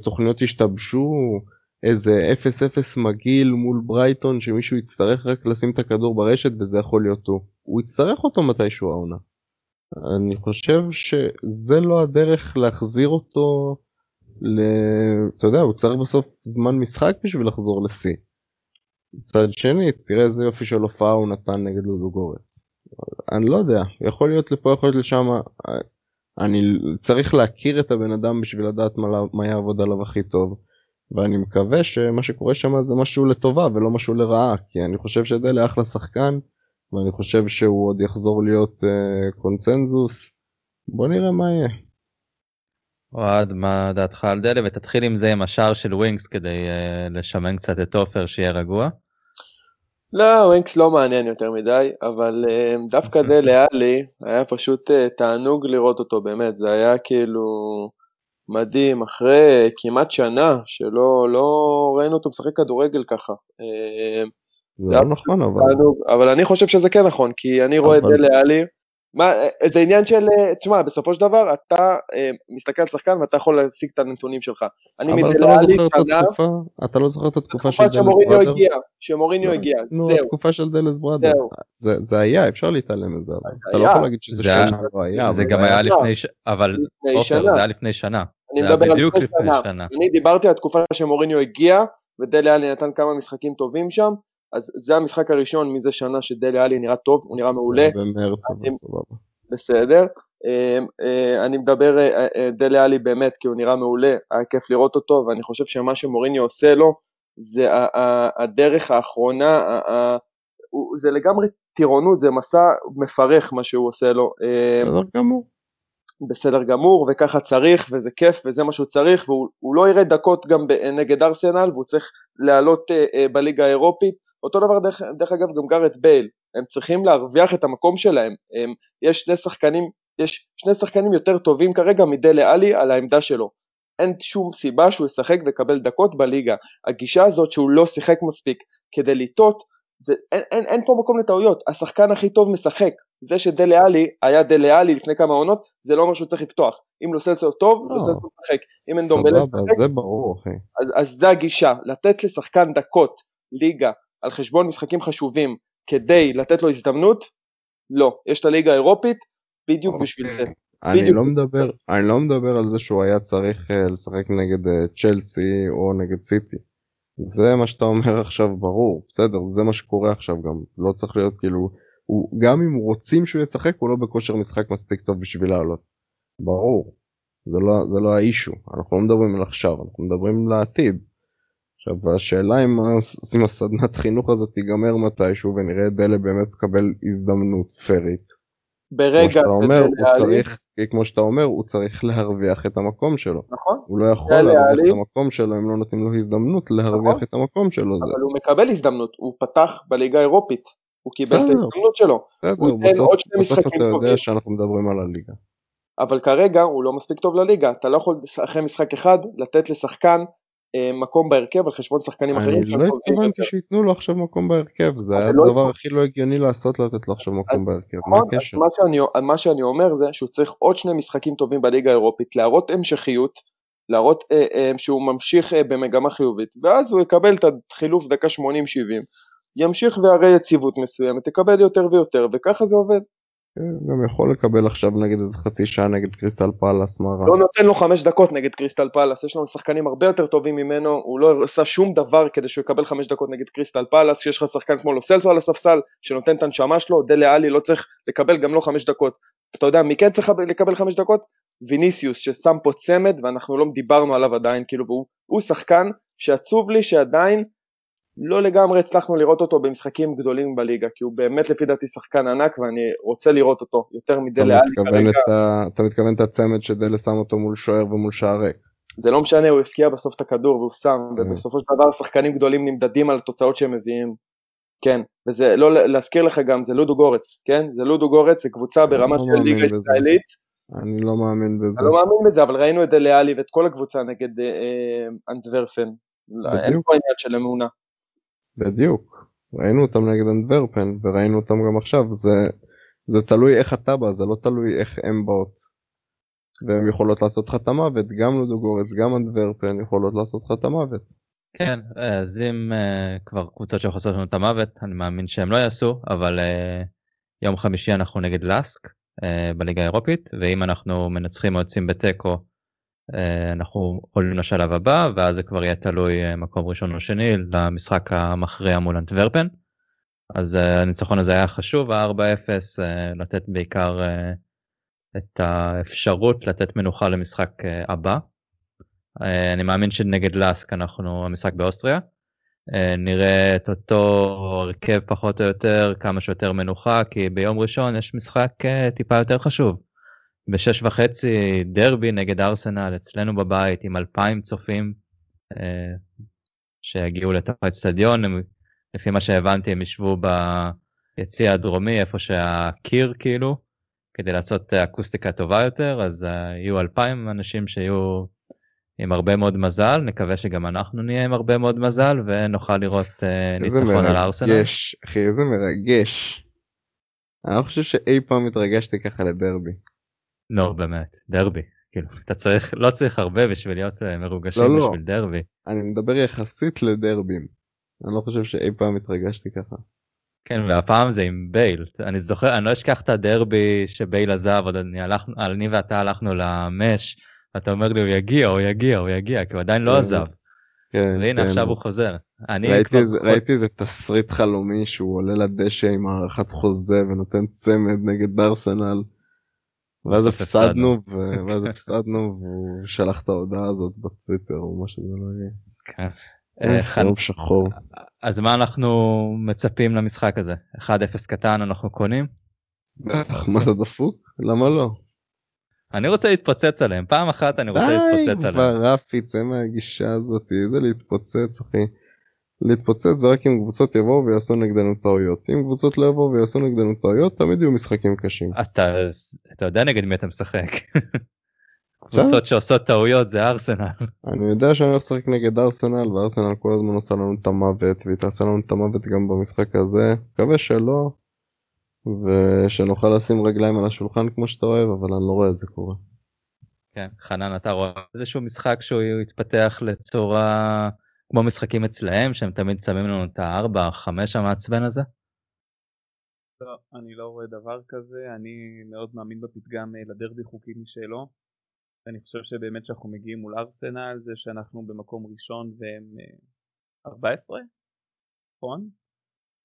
תוכניות ישתבשו, איזה 0-0 מגעיל מול ברייטון שמישהו יצטרך רק לשים את הכדור ברשת וזה יכול להיות הוא. הוא יצטרך אותו מתישהו העונה. אני חושב שזה לא הדרך להחזיר אותו ל... אתה יודע, הוא צריך בסוף זמן משחק בשביל לחזור לשיא. מצד שני תראה איזה יופי של הופעה הוא נתן נגד לודוגורץ. אני לא יודע יכול להיות לפה יכול להיות לשם אני צריך להכיר את הבן אדם בשביל לדעת מה, מה יעבוד עליו הכי טוב. ואני מקווה שמה שקורה שם זה משהו לטובה ולא משהו לרעה כי אני חושב שדלה אחלה שחקן ואני חושב שהוא עוד יחזור להיות uh, קונצנזוס. בוא נראה מה יהיה. אוהד מה דעתך על דלה ותתחיל עם זה עם השער של ווינגס כדי uh, לשמן קצת את עופר שיהיה רגוע. לא, ווינקס לא מעניין יותר מדי, אבל אה, דווקא דלה עלי, היה פשוט אה, תענוג לראות אותו, באמת, זה היה כאילו מדהים, אחרי כמעט שנה שלא לא ראינו אותו משחק כדורגל ככה. אה, זה לא נכון, אבל... תענוג, אבל אני חושב שזה כן נכון, כי אני רואה את אבל- דלה עלי, מה, זה עניין של, אה, תשמע, בסופו של דבר אתה אה, מסתכל על שחקן ואתה יכול להשיג את הנתונים שלך. אני אבל אתה מדלה לא זוכר את שנה, התקופה, אתה לא זוכר את התקופה של דלס שמוריניו בראדר? הגיע, שמוריניו לא, הגיע, נו, זהו. התקופה של דלס בראדר. זה- זה היה, אפשר להתעלם מזה, אבל אתה לא. יכול להגיד שזה זה שנה לא היה. זה גם היה. לפני, ש... אבל לפני עופר, שנה. זה היה לפני שנה. אני זה מדבר על לפני שנה. שנה. אני דיברתי על התקופה שמוריניו הגיע, ודלה עלי נתן כמה משחקים טובים שם, אז זה המשחק הראשון מזה שנה שדלה עלי נראה טוב, הוא נראה מעולה, במרץ, סבבה. בסדר. אה, אה, אני מדבר, אה, אה, דלה עלי באמת, כי הוא נראה מעולה, היה כיף לראות אותו, ואני חושב שמה שמוריניו עושה לו, זה הדרך האחרונה, זה לגמרי טירונות, זה מסע מפרך מה שהוא עושה לו. אה, בסדר גמור. בסדר גמור, וככה צריך, וזה כיף, וזה מה שהוא צריך, והוא הוא לא יראה דקות גם נגד ארסנל, והוא צריך לעלות בליגה האירופית. אותו דבר, דרך, דרך אגב, גם גארט בייל, הם צריכים להרוויח את המקום שלהם. הם, יש שני שחקנים, יש שני שחקנים יותר טובים כרגע מדלה עלי על העמדה שלו. אין שום סיבה שהוא ישחק ויקבל דקות בליגה. הגישה הזאת שהוא לא שיחק מספיק כדי לטעות, זה, אין, אין, אין פה מקום לטעויות, השחקן הכי טוב משחק. זה שדלה עלי היה דלה עלי לפני כמה עונות, זה לא אומר שהוא צריך לפתוח. אם לוסלסו טוב, לא. לוסלסו משחק. אם אין דומבלה משחק, זה ברור, אחי. אז, אז זה הגישה, לתת לשחקן דקות ליגה על חשבון משחקים חשובים כדי לתת לו הזדמנות, לא. יש את הליגה האירופית בדיוק בשביל זה. אוקיי. אני בדיוק. לא מדבר, אני לא מדבר על זה שהוא היה צריך אה, לשחק נגד אה, צ'לסי או נגד סיטי. זה מה שאתה אומר עכשיו ברור, בסדר, זה מה שקורה עכשיו גם, לא צריך להיות כאילו, הוא, גם אם רוצים שהוא ישחק הוא לא בכושר משחק מספיק טוב בשביל לעלות. ברור, זה לא, זה לא האישו, אנחנו לא מדברים על עכשיו, אנחנו מדברים לעתיד. עכשיו השאלה אם, הס- אם הסדנת חינוך הזאת תיגמר מתישהו ונראה את דלה באמת מקבל הזדמנות. כמו ברגע שאתה אומר, הוא צריך, כמו שאתה אומר, הוא צריך להרוויח את המקום שלו. נכון, הוא לא יכול זה להרוויח. את המקום שלו אם לא נותנים לו הזדמנות להרוויח נכון. את המקום שלו. זה אבל הוא מקבל הזדמנות, הוא פתח בליגה האירופית, הוא קיבל את. ההזדמנות שלו, בסדר, בסוף, בסוף אתה יודע. שאנחנו מדברים על הליגה. אבל כרגע הוא לא מספיק טוב לליגה, אתה לא יכול אחרי משחק אחד לתת לשחקן מקום בהרכב על חשבון שחקנים אחרים. אני לא התכוונתי. שייתנו לו עכשיו מקום בהרכב, זה היה לא הדבר הכי לא הגיוני לעשות לתת לו עכשיו מקום בהרכב. מה נכון, הקשר? מה שאני, מה שאני אומר זה שהוא צריך עוד שני משחקים טובים בליגה האירופית, להראות המשכיות, להראות אה, אה, שהוא ממשיך אה, במגמה חיובית, ואז הוא יקבל את החילוף דקה 80-70, ימשיך ויראה יציבות מסוימת, יקבל יותר ויותר, וככה זה עובד. כן, גם יכול לקבל עכשיו נגיד איזה חצי שעה נגד קריסטל פאלאס, מה רע? לא נותן לו חמש דקות נגד קריסטל פאלאס, יש לנו שחקנים הרבה יותר טובים ממנו, הוא לא עשה שום דבר כדי שהוא יקבל חמש דקות נגד קריסטל פאלאס, שיש לך שחקן כמו לוסלסו על הספסל, שנותן את הנשמה שלו, דלה עלי לא צריך לקבל גם לא חמש דקות. אתה יודע מי כן צריך לקבל חמש דקות? ויניסיוס ששם פה צמד ואנחנו לא דיברנו עליו עדיין, כאילו והוא הוא שחקן שעצוב לי שעדיין לא לגמרי הצלחנו לראות אותו במשחקים גדולים בליגה, כי הוא באמת לפי דעתי שחקן ענק ואני רוצה לראות אותו יותר מדלה עלי כרגע. ה- אתה מתכוון את הצמד שדלה שם אותו מול שוער ומול שער ריק. זה לא משנה, הוא הבקיע בסוף את הכדור והוא שם, Mm. ובסופו של דבר שחקנים גדולים נמדדים על התוצאות שהם מביאים. כן, וזה לא להזכיר לך גם, זה לודו גורץ, כן? זה לודו גורץ, זה קבוצה ברמה לא של ליגה. ישראלית. אני לא מאמין בזה. אני לא מאמין בזה, אבל ראינו את דליאלי ואת כל הקבוצה נגד אה, אה, אנטוורפן. אין. פה עניין של אמונה. בדיוק. ראינו אותם נגד אנדוורפן וראינו אותם גם עכשיו זה זה תלוי איך אתה בא זה לא תלוי איך הם באות. והן יכולות לעשות לך את המוות גם לודוגורץ גם אנדוורפן יכולות לעשות לך את המוות. כן, אז אם uh, כבר קבוצות שיכולות לעשות לנו את המוות, אני מאמין שהם לא יעשו, אבל uh, יום חמישי אנחנו נגד לאסק uh, בליגה האירופית, ואם אנחנו מנצחים או יוצאים בתיקו, אנחנו עולים לשלב הבא, ואז זה כבר יהיה תלוי uh, מקום ראשון או שני למשחק המכריע מול אנטוורפן. אז uh, הניצחון הזה היה חשוב, ה-4-0, uh, לתת בעיקר את האפשרות לתת מנוחה למשחק הבא. אני מאמין שנגד לאסק אנחנו המשחק באוסטריה. נראה את אותו הרכב פחות או יותר כמה שיותר מנוחה כי ביום ראשון יש משחק טיפה יותר חשוב. בשש וחצי דרבי נגד ארסנל אצלנו בבית עם אלפיים צופים uh, שיגיעו לתוך האצטדיון הם לפי מה שהבנתי הם ישבו ביציא הדרומי איפה שהקיר כאילו כדי לעשות אקוסטיקה טובה יותר אז uh, יהיו 2,000 אנשים שיהיו עם הרבה מאוד מזל נקווה שגם אנחנו נהיה עם הרבה מאוד מזל ונוכל לראות uh, ניצחון על ארסנל. מרגש אחי איזה מרגש. אני לא חושב שאי פעם התרגשתי ככה לדרבי. נו באמת דרבי כאילו אתה צריך לא צריך הרבה בשביל להיות אה, מרוגשים לא, לא. בשביל דרבי. אני מדבר יחסית לדרבים. אני לא חושב שאי פעם התרגשתי ככה. כן והפעם זה עם בייל אני זוכר אני לא אשכח את הדרבי שבייל עזב עוד אני הלכנו אני ואתה הלכנו למש אתה אומר לי הוא יגיע הוא יגיע הוא יגיע כי הוא עדיין לא כן. עזב כן, והנה כן. עכשיו הוא חוזר. אני ראיתי כבר איזה, ראיתי איזה תסריט חלומי שהוא עולה לדשא עם הארכת חוזה ונותן צמד נגד בארסנל. ואז הפסדנו, ואז הפסדנו והוא שלח את ההודעה הזאת בטוויטר או מה שזה לא יהיה. כן. אה, אה, סירוב שחור. אז מה אנחנו מצפים למשחק הזה 1-0 קטן אנחנו קונים בטח, מה אתה דפוק? למה לא? אני רוצה להתפוצץ עליהם פעם אחת אני רוצה די להתפוצץ עליהם. כבר רפי צא מהגישה הזאת זה להתפוצץ אחי. להתפוצץ זה רק אם קבוצות יבואו ויעשו נגדנו טעויות אם קבוצות לא יבואו ויעשו נגדנו טעויות תמיד יהיו משחקים קשים. אתה אתה יודע נגד מי אתה משחק. קבוצות שעושות טעויות זה ארסנל. אני יודע שאני הולך לשחק נגד ארסנל וארסנל כל הזמן עושה לנו את המוות והיא תעשה לנו את המוות גם במשחק הזה מקווה שלא ושנוכל לשים רגליים על השולחן כמו שאתה אוהב אבל אני לא רואה את זה קורה. כן, חנן אתה רואה איזשהו משחק שהוא יתפתח לצורה כמו משחקים אצלהם שהם תמיד שמים לנו את הארבע חמש המעצבן הזה. לא, אני לא רואה דבר כזה, אני מאוד מאמין בפתגם אה, לדרבי חוקי משלו. אני חושב שבאמת שאנחנו מגיעים מול ארסנל זה שאנחנו במקום ראשון והם אה, 14, נכון?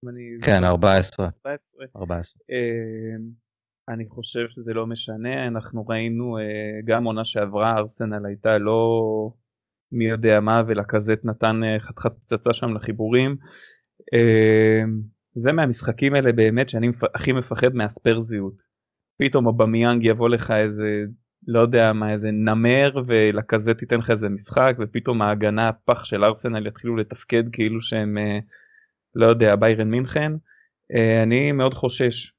אם אני כן זוכר, 14 14. 14. אה, אני חושב שזה לא משנה, אנחנו ראינו אה, גם עונה שעברה, ארסנל הייתה לא מי יודע מה ולקזט נתן אה, חתיכת פצצה שם לחיבורים. אה, זה מהמשחקים האלה באמת שאני הכי מפחד מהספרזיות. פתאום אובמיאנג יבוא לך איזה לא יודע מה איזה נמר ולקזט ייתן לך איזה משחק ופתאום ההגנה הפח של ארסנל יתחילו לתפקד כאילו שהם אה, לא יודע ביירן מינכן. אה, אני מאוד חושש.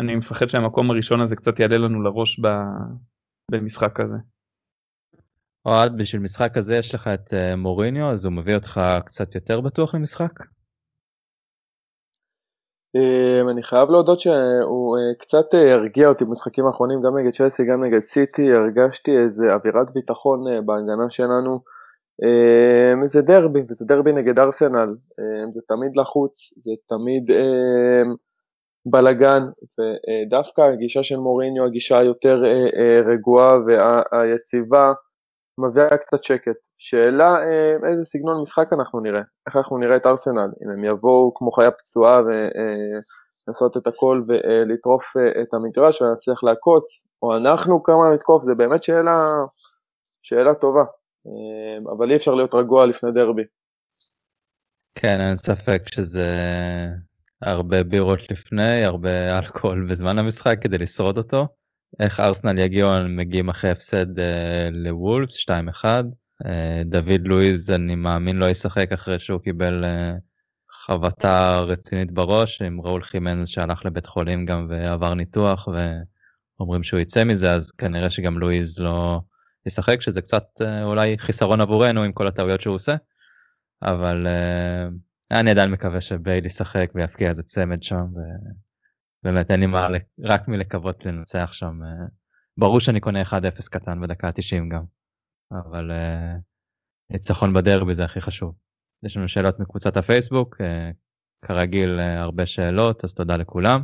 אני מפחד שהמקום הראשון הזה קצת יעלה לנו לראש במשחק הזה. אוהד בשביל משחק הזה יש לך את אה, מוריניו אז הוא מביא אותך קצת יותר בטוח למשחק. אמ, אני חייב להודות שהוא אה, קצת אה, הרגיע אותי במשחקים האחרונים, גם נגד צ'לסי, גם נגד סיטי, הרגשתי איזה אווירת ביטחון בהגנה שלנו. אמ, זה דרבי, וזה דרבי נגד ארסנל, אמ, זה תמיד לחוץ, זה תמיד בלאגן, ודווקא הגישה של מוריניו, הגישה היותר רגועה והיציבה, מביאה קצת שקט. שאלה אה, איזה סגנון משחק אנחנו נראה, איך אנחנו נראה את ארסנל, אם הם יבואו כמו חיה פצועה ולעשות את הכל ולטרוף אה, את המגרש ולהצליח לעקוץ, או אנחנו כמה נתקוף, זה באמת שאלה, שאלה טובה, אה, אבל אי אפשר להיות רגוע לפני דרבי. כן אין ספק שזה הרבה בירות לפני הרבה אלכוהול בזמן המשחק כדי לשרוד אותו. איך ארסנל יגיעו הם מגיעים אחרי הפסד אה, לוולפס 2-1. אה, דוד לואיז אני מאמין לא ישחק אחרי שהוא קיבל אה, חבטה רצינית בראש עם ראול חימנז שהלך לבית חולים גם ועבר ניתוח ואומרים שהוא יצא מזה אז כנראה שגם לואיז לא ישחק שזה קצת אה, אולי חיסרון עבורנו עם כל הטעויות שהוא עושה. אבל אה, אני עדיין מקווה שבייל ישחק ויפקיע איזה צמד שם ובאמת אין לי מה רק מלקוות לנצח שם. אה, ברור שאני קונה 1-0 קטן בדקה 90 גם. אבל אה, ניצחון בדרבי זה הכי חשוב. יש לנו שאלות מקבוצת הפייסבוק, אה, כרגיל הרבה שאלות אז תודה לכולם.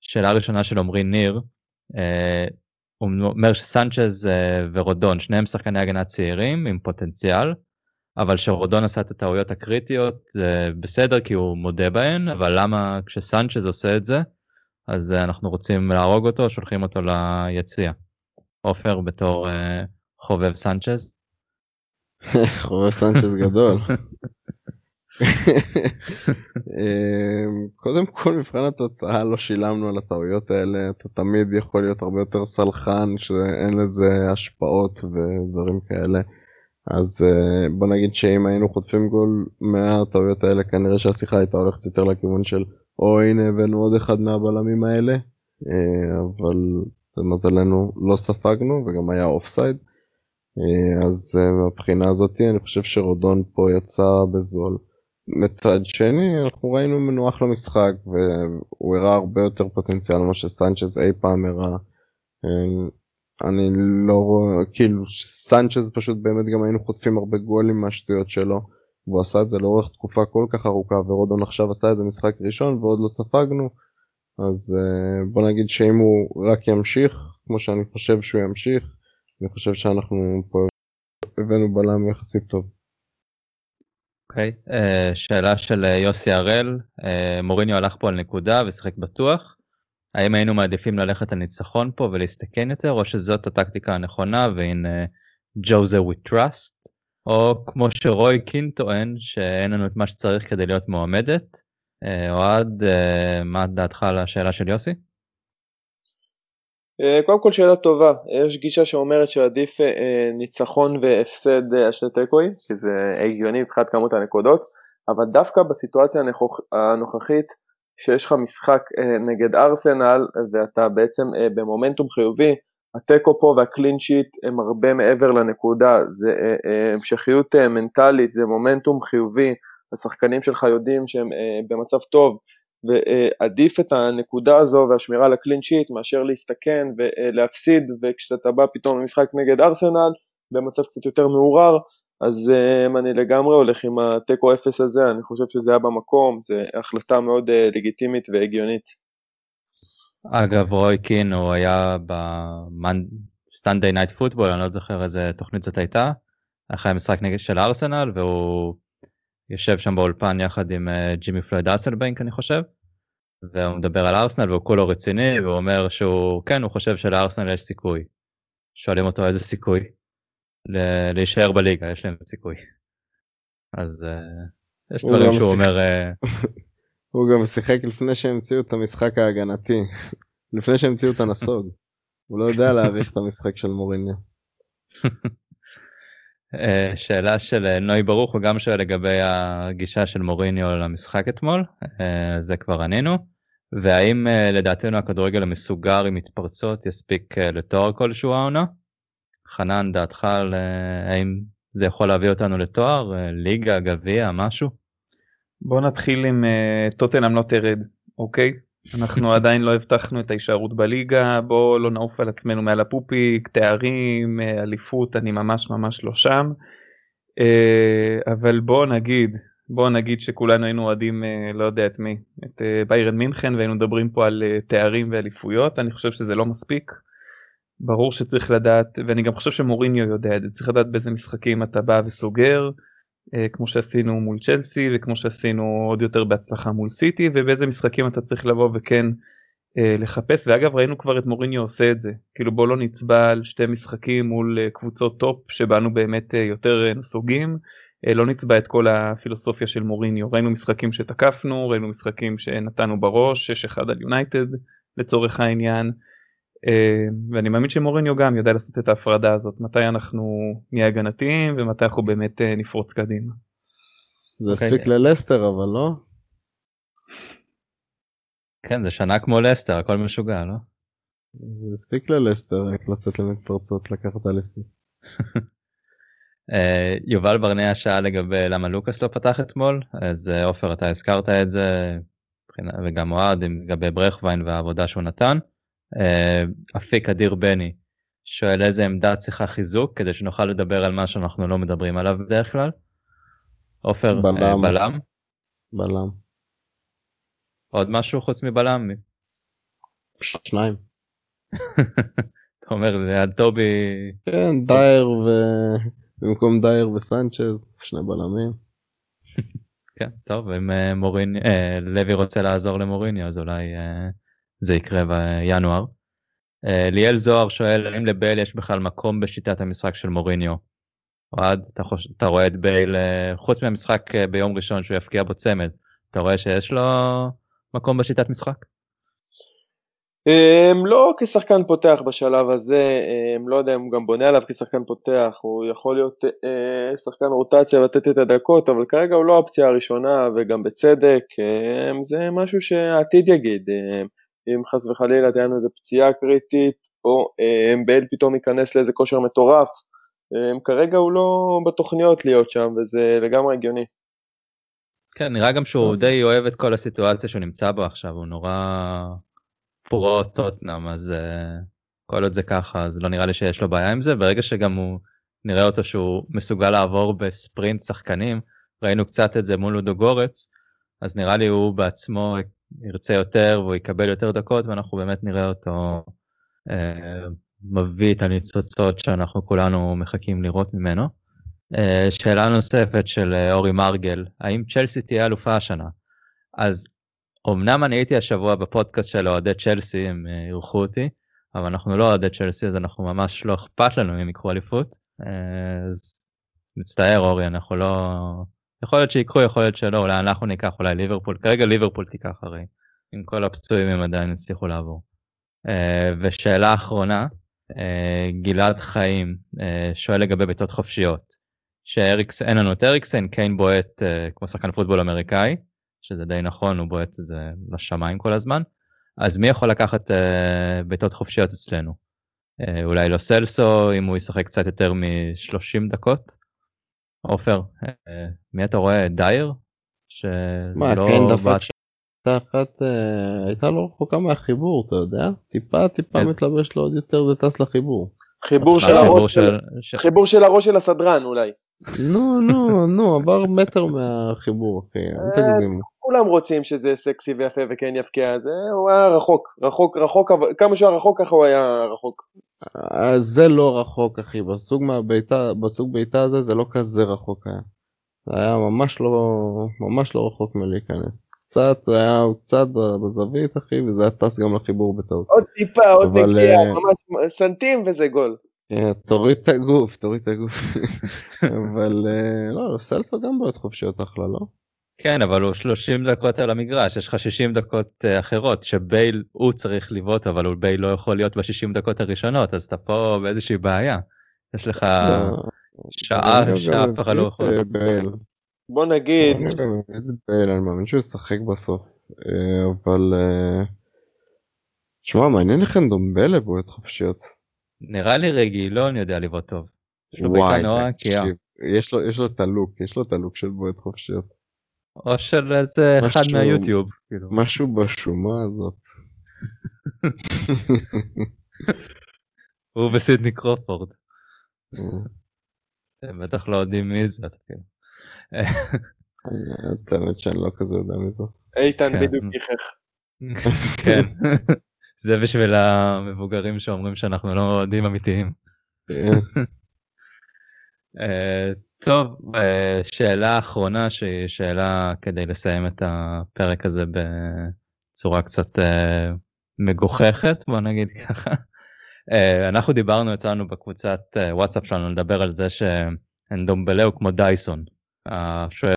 שאלה ראשונה של עמרי ניר, הוא אומר שסנצ'ז ורודון שניהם שחקני הגנה צעירים עם פוטנציאל, אבל שרודון עשה את הטעויות הקריטיות זה בסדר כי הוא מודה בהן, אבל למה כשסנצ'ז עושה את זה אז אה, אנחנו רוצים להרוג אותו שולחים אותו ליציע. עופר בתור אה, חובב סנצ'ז. חובב סנצ'ס גדול. אמ, קודם כל מבחן התוצאה לא שילמנו על הטעויות האלה אתה תמיד יכול להיות הרבה יותר סלחן שאין לזה השפעות ודברים כאלה אז uh, בוא נגיד שאם היינו חוטפים גול מהטעויות האלה כנראה שהשיחה הייתה הולכת יותר לכיוון של או הנה הבאנו עוד אחד מהבלמים האלה uh, אבל למזלנו לא ספגנו וגם היה offside uh, אז uh, מהבחינה הזאתי אני חושב שרודון פה יצא בזול. מצד שני אנחנו ראינו מנוח למשחק והוא הראה הרבה יותר פוטנציאל ממה שסנצ'ז אי פעם הראה. אני לא רואה, כאילו סנצ'ז פשוט באמת גם היינו חוטפים הרבה גולים מהשטויות שלו והוא עשה את זה לאורך תקופה כל כך ארוכה ורודון עכשיו עשה את זה משחק ראשון ועוד לא ספגנו אז uh, בוא נגיד שאם הוא רק ימשיך כמו שאני חושב שהוא ימשיך אני חושב שאנחנו פה הבאנו בלם יחסית טוב. אוקיי, okay. uh, שאלה של אה, יוסי הראל, uh, מוריניו הלך פה על נקודה ושיחק בטוח. האם היינו מעדיפים ללכת על פה ולהסתכן יותר, או שזאת הטקטיקה הנכונה והנה ג'וזה we trust, או כמו שרוי קין טוען שאין לנו את מה שצריך כדי להיות מועמדת. אה, אוהד, אה, מה דעתך על השאלה של יוסי? אה, קודם כל שאלה טובה, יש גישה שאומרת שעדיף ניצחון והפסד על שני תיקואים, כי זה הגיוני מבחינת כמות הנקודות, אבל דווקא בסיטואציה הנוכחית שיש לך משחק נגד ארסנל ואתה בעצם במומנטום חיובי, התיקו פה והקלין שיט הם הרבה מעבר לנקודה, זה אה, המשכיות מנטלית, זה מומנטום חיובי, השחקנים שלך יודעים שהם במצב טוב, ועדיף את הנקודה הזו והשמירה על הקלין שיט מאשר להסתכן ולהפסיד, וכשאתה בא פתאום למשחק נגד ארסנל במצב קצת יותר מעורער, אז אני לגמרי הולך עם התיקו אפס הזה, אני חושב שזה היה במקום, זו החלטה מאוד לגיטימית והגיונית. אגב, רוי קין הוא היה ב Sunday Night Football, אני לא זוכר איזה תוכנית זאת הייתה, אחרי המשחק נגד של ארסנל, והוא יושב שם באולפן יחד עם uh, ג'ימי פלויד האסלביינק אני חושב, והוא מדבר על ארסנל והוא כולו רציני, והוא אומר שהוא, כן, הוא חושב שלארסנל יש סיכוי. שואלים אותו איזה סיכוי. להישאר בליגה, יש להם סיכוי. אז uh, יש דברים שהוא אומר... הוא גם שיחק לפני שהמציאו את המשחק ההגנתי, לפני שהמציאו את הנסוג. הוא לא יודע להעריך את המשחק של מוריניה. אה, שאלה של נוי ברוך הוא גם שואל לגבי הגישה של מוריניו למשחק אתמול, זה כבר ענינו. והאם לדעתנו הכדורגל המסוגר עם מתפרצות יספיק לתואר כלשהו העונה? חנן, דעתך על אה, האם זה יכול להביא אותנו לתואר, אה, ליגה, גביע, משהו? בוא נתחיל עם uh, טוטנאם לא תרד, אוקיי? אנחנו עדיין לא הבטחנו את ההישארות בליגה, בוא לא נעוף על עצמנו מעל הפופיק, תארים, אליפות, אני ממש ממש לא שם. Uh, אבל בוא נגיד, בוא נגיד שכולנו היינו אוהדים, לא יודע את מי, את ביירן מינכן והיינו מדברים פה על תארים ואליפויות, אני חושב שזה לא מספיק. ברור שצריך לדעת ואני גם חושב שמוריניו יודע את זה צריך לדעת באיזה משחקים אתה בא וסוגר אה, כמו שעשינו מול צ'לסי וכמו שעשינו עוד יותר בהצלחה מול סיטי ובאיזה משחקים אתה צריך לבוא וכן אה, לחפש. ואגב ראינו כבר את מוריניו עושה את זה. כאילו בוא לא נצבע על שתי משחקים מול אה, קבוצות top שבאנו באמת אה, יותר נסוגים. אה, לא נצבע את כל הפילוסופיה של מוריניו. ראינו משחקים שתקפנו ראינו משחקים שנתנו בראש 6-1 על יונייטד לצורך העניין. אה, ואני מאמין שמוריניו גם יודע לעשות את ההפרדה הזאת מתי אנחנו נהיה הגנתיים ומתי אנחנו באמת אה, נפרוץ קדימה. זה אוקיי. הספיק ללסטר אבל לא? כן זה שנה כמו לסטר הכל משוגע לא? זה הספיק ללסטר רק לצאת למתפרצות לקחת אליפות. אה, יובל ברנע שאל לגבי למה לוקאס לא פתח אתמול אז עופר אתה הזכרת את זה וגם אוהד לגבי ברכווין והעבודה שהוא נתן. אה, אפיק אדיר בני שואל איזה עמדה צריכה חיזוק כדי שנוכל לדבר על מה שאנחנו לא מדברים עליו בדרך כלל. עופר אה, בלם. בלם. בלם. עוד משהו חוץ מבלם? שניים. אתה אומר ליד טובי. כן דייר ו... במקום דייר וסנצ'ז שני בלמים. כן טוב אם אה, מורין לוי רוצה לעזור למוריני אז אולי זה יקרה בינואר. אה, ליאל זוהר שואל האם לבייל יש בכלל מקום בשיטת המשחק של מוריניו. אוהד, אתה, חוש... אתה רואה את בייל, אה, חוץ מהמשחק אה, ביום ראשון שהוא יפקיע בו צמד, אתה רואה שיש לו מקום בשיטת משחק? Um, לא כשחקן פותח בשלב הזה, um, לא יודע אם הוא גם בונה עליו כשחקן פותח, הוא יכול להיות שחקן רוטציה ולתת את הדקות, אבל כרגע הוא לא האופציה הראשונה וגם בצדק, um, זה משהו שהעתיד יגיד, אם חס וחלילה תהיה לנו איזה פציעה קריטית, או um, בייל פתאום ייכנס לאיזה כושר מטורף, um, כרגע הוא לא בתוכניות להיות שם וזה לגמרי הגיוני. כן, נראה גם שהוא די אוהב את כל הסיטואציה שהוא נמצא בו עכשיו, הוא נורא פרו טוטנאם, אז uh, כל עוד זה ככה, אז לא נראה לי שיש לו בעיה עם זה. ברגע שגם הוא, נראה אותו שהוא מסוגל לעבור בספרינט שחקנים, ראינו קצת את זה מול לודו גורץ, אז נראה לי הוא בעצמו ירצה יותר והוא יקבל יותר דקות, ואנחנו באמת נראה אותו uh, מביא את הניצוצות שאנחנו כולנו מחכים לראות ממנו. Uh, שאלה נוספת של uh, אורי מרגל, האם צ'לסי תהיה אלופה השנה? אז אמנם אני הייתי השבוע בפודקאסט של אוהדי צ'לסי, הם uh, אירחו אותי, אבל אנחנו לא אוהדי צ'לסי אז אנחנו ממש לא אכפת לנו אם יקחו אליפות. Uh, אז מצטער אורי, אנחנו לא... יכול להיות שיקחו, יכול להיות שלא, אולי אנחנו ניקח, אולי ליברפול, כרגע ליברפול תיקח הרי, עם כל הפצועים הם עדיין הצליחו לעבור. Uh, ושאלה אחרונה, uh, גלעד חיים uh, שואל לגבי בעיטות חופשיות. שאין לנו את אריקסן, קיין בועט כמו שחקן פוטבול אמריקאי, שזה די נכון, הוא בועט את זה לשמיים כל הזמן. אז מי יכול לקחת בעיטות חופשיות אצלנו? אולי לא סלסו, אם הוא ישחק קצת יותר מ-30 דקות? עופר, uh, מי אתה רואה? דייר? מה, לא כן דפק שהייתה אחת, uh, הייתה לא רחוקה מהחיבור, אתה יודע? טיפה טיפה מתלבש לו עוד יותר, זה טס לחיבור. חיבור של הראש של... חיבור של הראש של הסדרן אולי. נו נו נו עבר מטר מהחיבור אחי אל תגזימו. כולם רוצים שזה סקסי ויפה וכן יפקיע זה הוא היה רחוק רחוק רחוק כמה שהוא היה רחוק ככה הוא היה רחוק. זה לא רחוק אחי בסוג מהביתה בסוג ביתה הזה זה לא כזה רחוק היה. זה היה ממש לא ממש לא רחוק מלהיכנס. קצת היה קצת בזווית אחי וזה היה טס גם לחיבור בטעות. עוד טיפה עוד נגיעה ממש סנטים וזה גול. כן, תוריד את הגוף, תוריד את הגוף. אבל אה, לא, סלסו גם בעיות חופשיות אחלה, לא? כן, אבל הוא 30 דקות על המגרש, יש לך 60 דקות אה, אחרות, שבייל הוא צריך לבעוט, אבל בייל לא יכול להיות ב-60 דקות הראשונות, אז אתה פה באיזושהי בעיה. יש לך לא, שעה שאף אחד לא יכול. בוא נגיד... בייל, אני מאמין שהוא ישחק בסוף, אה, אבל... תשמע, מעניין איך אין דומבלה בעיות חופשיות. נראה לי רגילון יודע לבעוט טוב. יש לו בעיטה נורא עקייה. יש לו, יש לו את הלוק, יש לו את הלוק של בועט חופשיות. או של איזה אחד מהיוטיוב. כאילו. משהו בשומה הזאת. הוא וסידני קרופורד. הם בטח לא יודעים מי זה. כאילו. האמת שאני לא כזה יודע מי זאת. איתן כן. בדיוק גיחך. כן. זה בשביל המבוגרים שאומרים שאנחנו לא אוהדים אמיתיים. אה, טוב, אה, שאלה אחרונה שהיא שאלה כדי לסיים את הפרק הזה בצורה קצת אה, מגוחכת, בוא נגיד ככה. אנחנו דיברנו אצלנו בקבוצת וואטסאפ שלנו לדבר על זה שאנדומבלה הוא כמו דייסון. השוער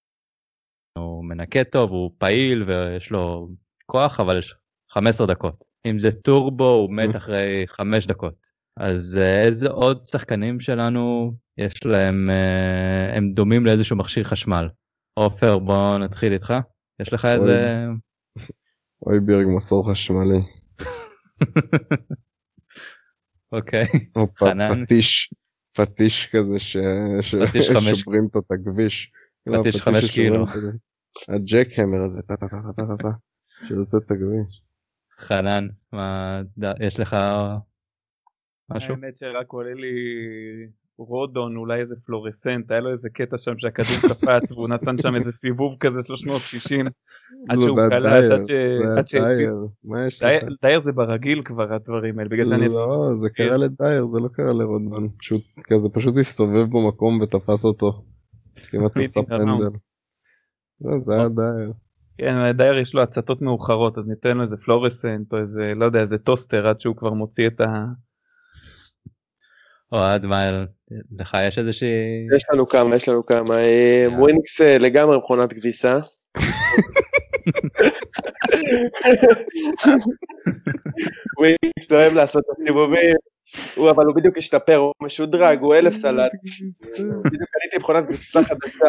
הוא מנקה טוב, הוא פעיל ויש לו כוח, אבל יש 15 דקות. אם זה טורבו הוא מת אחרי 5 דקות. אז אה, איזה עוד שחקנים שלנו יש להם, אה, הם דומים לאיזשהו מכשיר חשמל. עופר בוא נתחיל איתך, יש לך איזה... אוי בירג מסור חשמלי. אוקיי, חנן. פטיש, פטיש כזה ששוברים אותו את הכביש. פטיש חמש קילו. הג'ק המר הזה, טה טה טה טה טה טה, שעושה את הכביש. חנן, מה, יש לך משהו? האמת שרק עולה לי רודון, אולי איזה פלורסנט, היה לו איזה קטע שם שהכדור קפץ והוא נתן שם איזה סיבוב כזה 360 עד לא, שהוא קלט, עד שהציל. דייר זה ברגיל כבר הדברים האלה, בגלל זה אני... לא, זה קרה לדייר, זה לא קרה לרודון, פשוט כזה פשוט הסתובב במקום ותפס אותו. כמעט עשה פנדל. לא, זה היה דייר. כן, לדייר יש לו הצתות מאוחרות, אז ניתן לו איזה פלורסנט או איזה, לא יודע, איזה טוסטר עד שהוא כבר מוציא את ה... אוהד, מה, לך יש איזושהי... יש לנו כמה, יש לנו כמה. אה, וויניקס אה, לגמרי מכונת כביסה. הוא אוהב לעשות את הסיבובים, הוא אבל הוא בדיוק השתפר, הוא משודרג, הוא אלף סלט. בדיוק קניתי מכונת גריסה חדשה,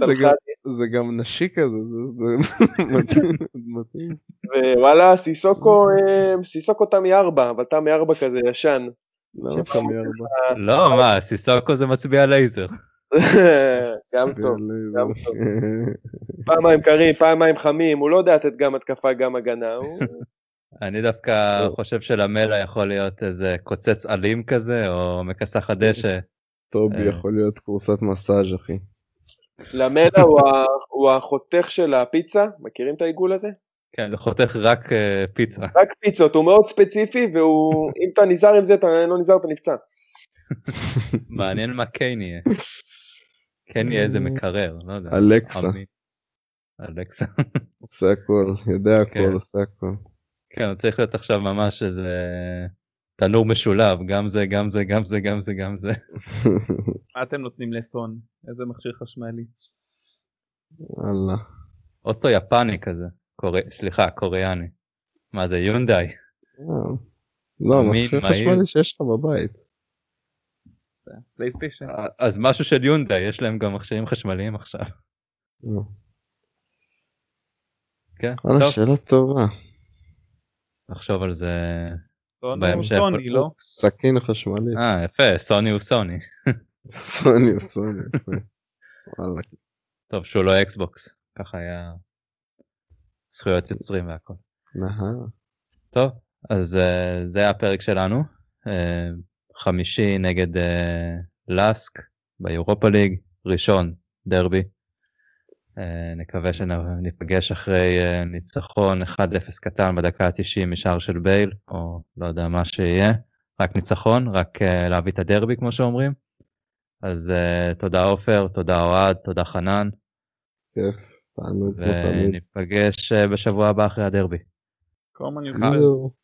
הלכה גם- לי, זה גם נשי כזה, זה- זה מתאים. ווואלה, סיסוקו, אה, סיסוקו תמי 4, אבל תמי 4 כזה ישן. ארבע? לא, מה, סיסוקו זה מצביע לייזר. גם טוב. גם טוב. פעמיים קרים, פעמיים חמים, הוא לא יודע לתת גם התקפה, גם הגנה. אני דווקא. חושב שלמלה יכול להיות איזה קוצץ אלים כזה, או מכסחת דשא. טובי אה. יכול להיות קורסת מסאז' אחי. למלה הוא החותך של הפיצה, מכירים את העיגול הזה? כן, זה חותך רק אה, פיצה. רק פיצות, הוא מאוד ספציפי, והוא, אם אתה נזהר עם זה, אתה לא נזהר, אתה נפצע. מעניין מה קיין יהיה. קיין יהיה איזה מקרר, לא יודע. אלקסה. אלקסה. עושה הכל, יודע כן. הכל, עושה הכל. כן, הוא צריך להיות עכשיו ממש איזה תנור משולב, גם זה, גם זה, גם זה, גם זה, גם זה. מה אתם נותנים לסון? איזה מכשיר חשמלי? וואלה. אוטו יפני כזה. קורי... סליחה, קוריאני. מה זה, יונדאי? אה. לא, מכשיר מהיר. חשמלי שיש לך בבית. פלייסטיישן? אז משהו של יונדאי, יש להם גם מכשירים חשמליים עכשיו. אה. כן, טוב, שאלה טובה. נחשוב על זה. בהמשך. סוני, לא? סכין חשמלי. אה, יפה, סוני הוא סוני. סוני, סוני. יפה. וואלה. טוב, שהוא לא אקסבוקס. ככה היה זכויות יוצרים והכל. נהר. טוב, אז uh, זה היה הפרק שלנו. Uh, חמישי נגד uh, לאסק ביורופה ליג, ראשון דרבי. נקווה שניפגש אחרי ניצחון 1-0 קטן בדקה ה-90 משער של בייל, או לא יודע מה שיהיה, רק ניצחון, רק להביא את הדרבי כמו שאומרים. אז תודה עופר, תודה אוהד, תודה חנן, כיף. תמיד. וניפגש uh, בשבוע הבא אחרי הדרבי. קומן יו. יוסף.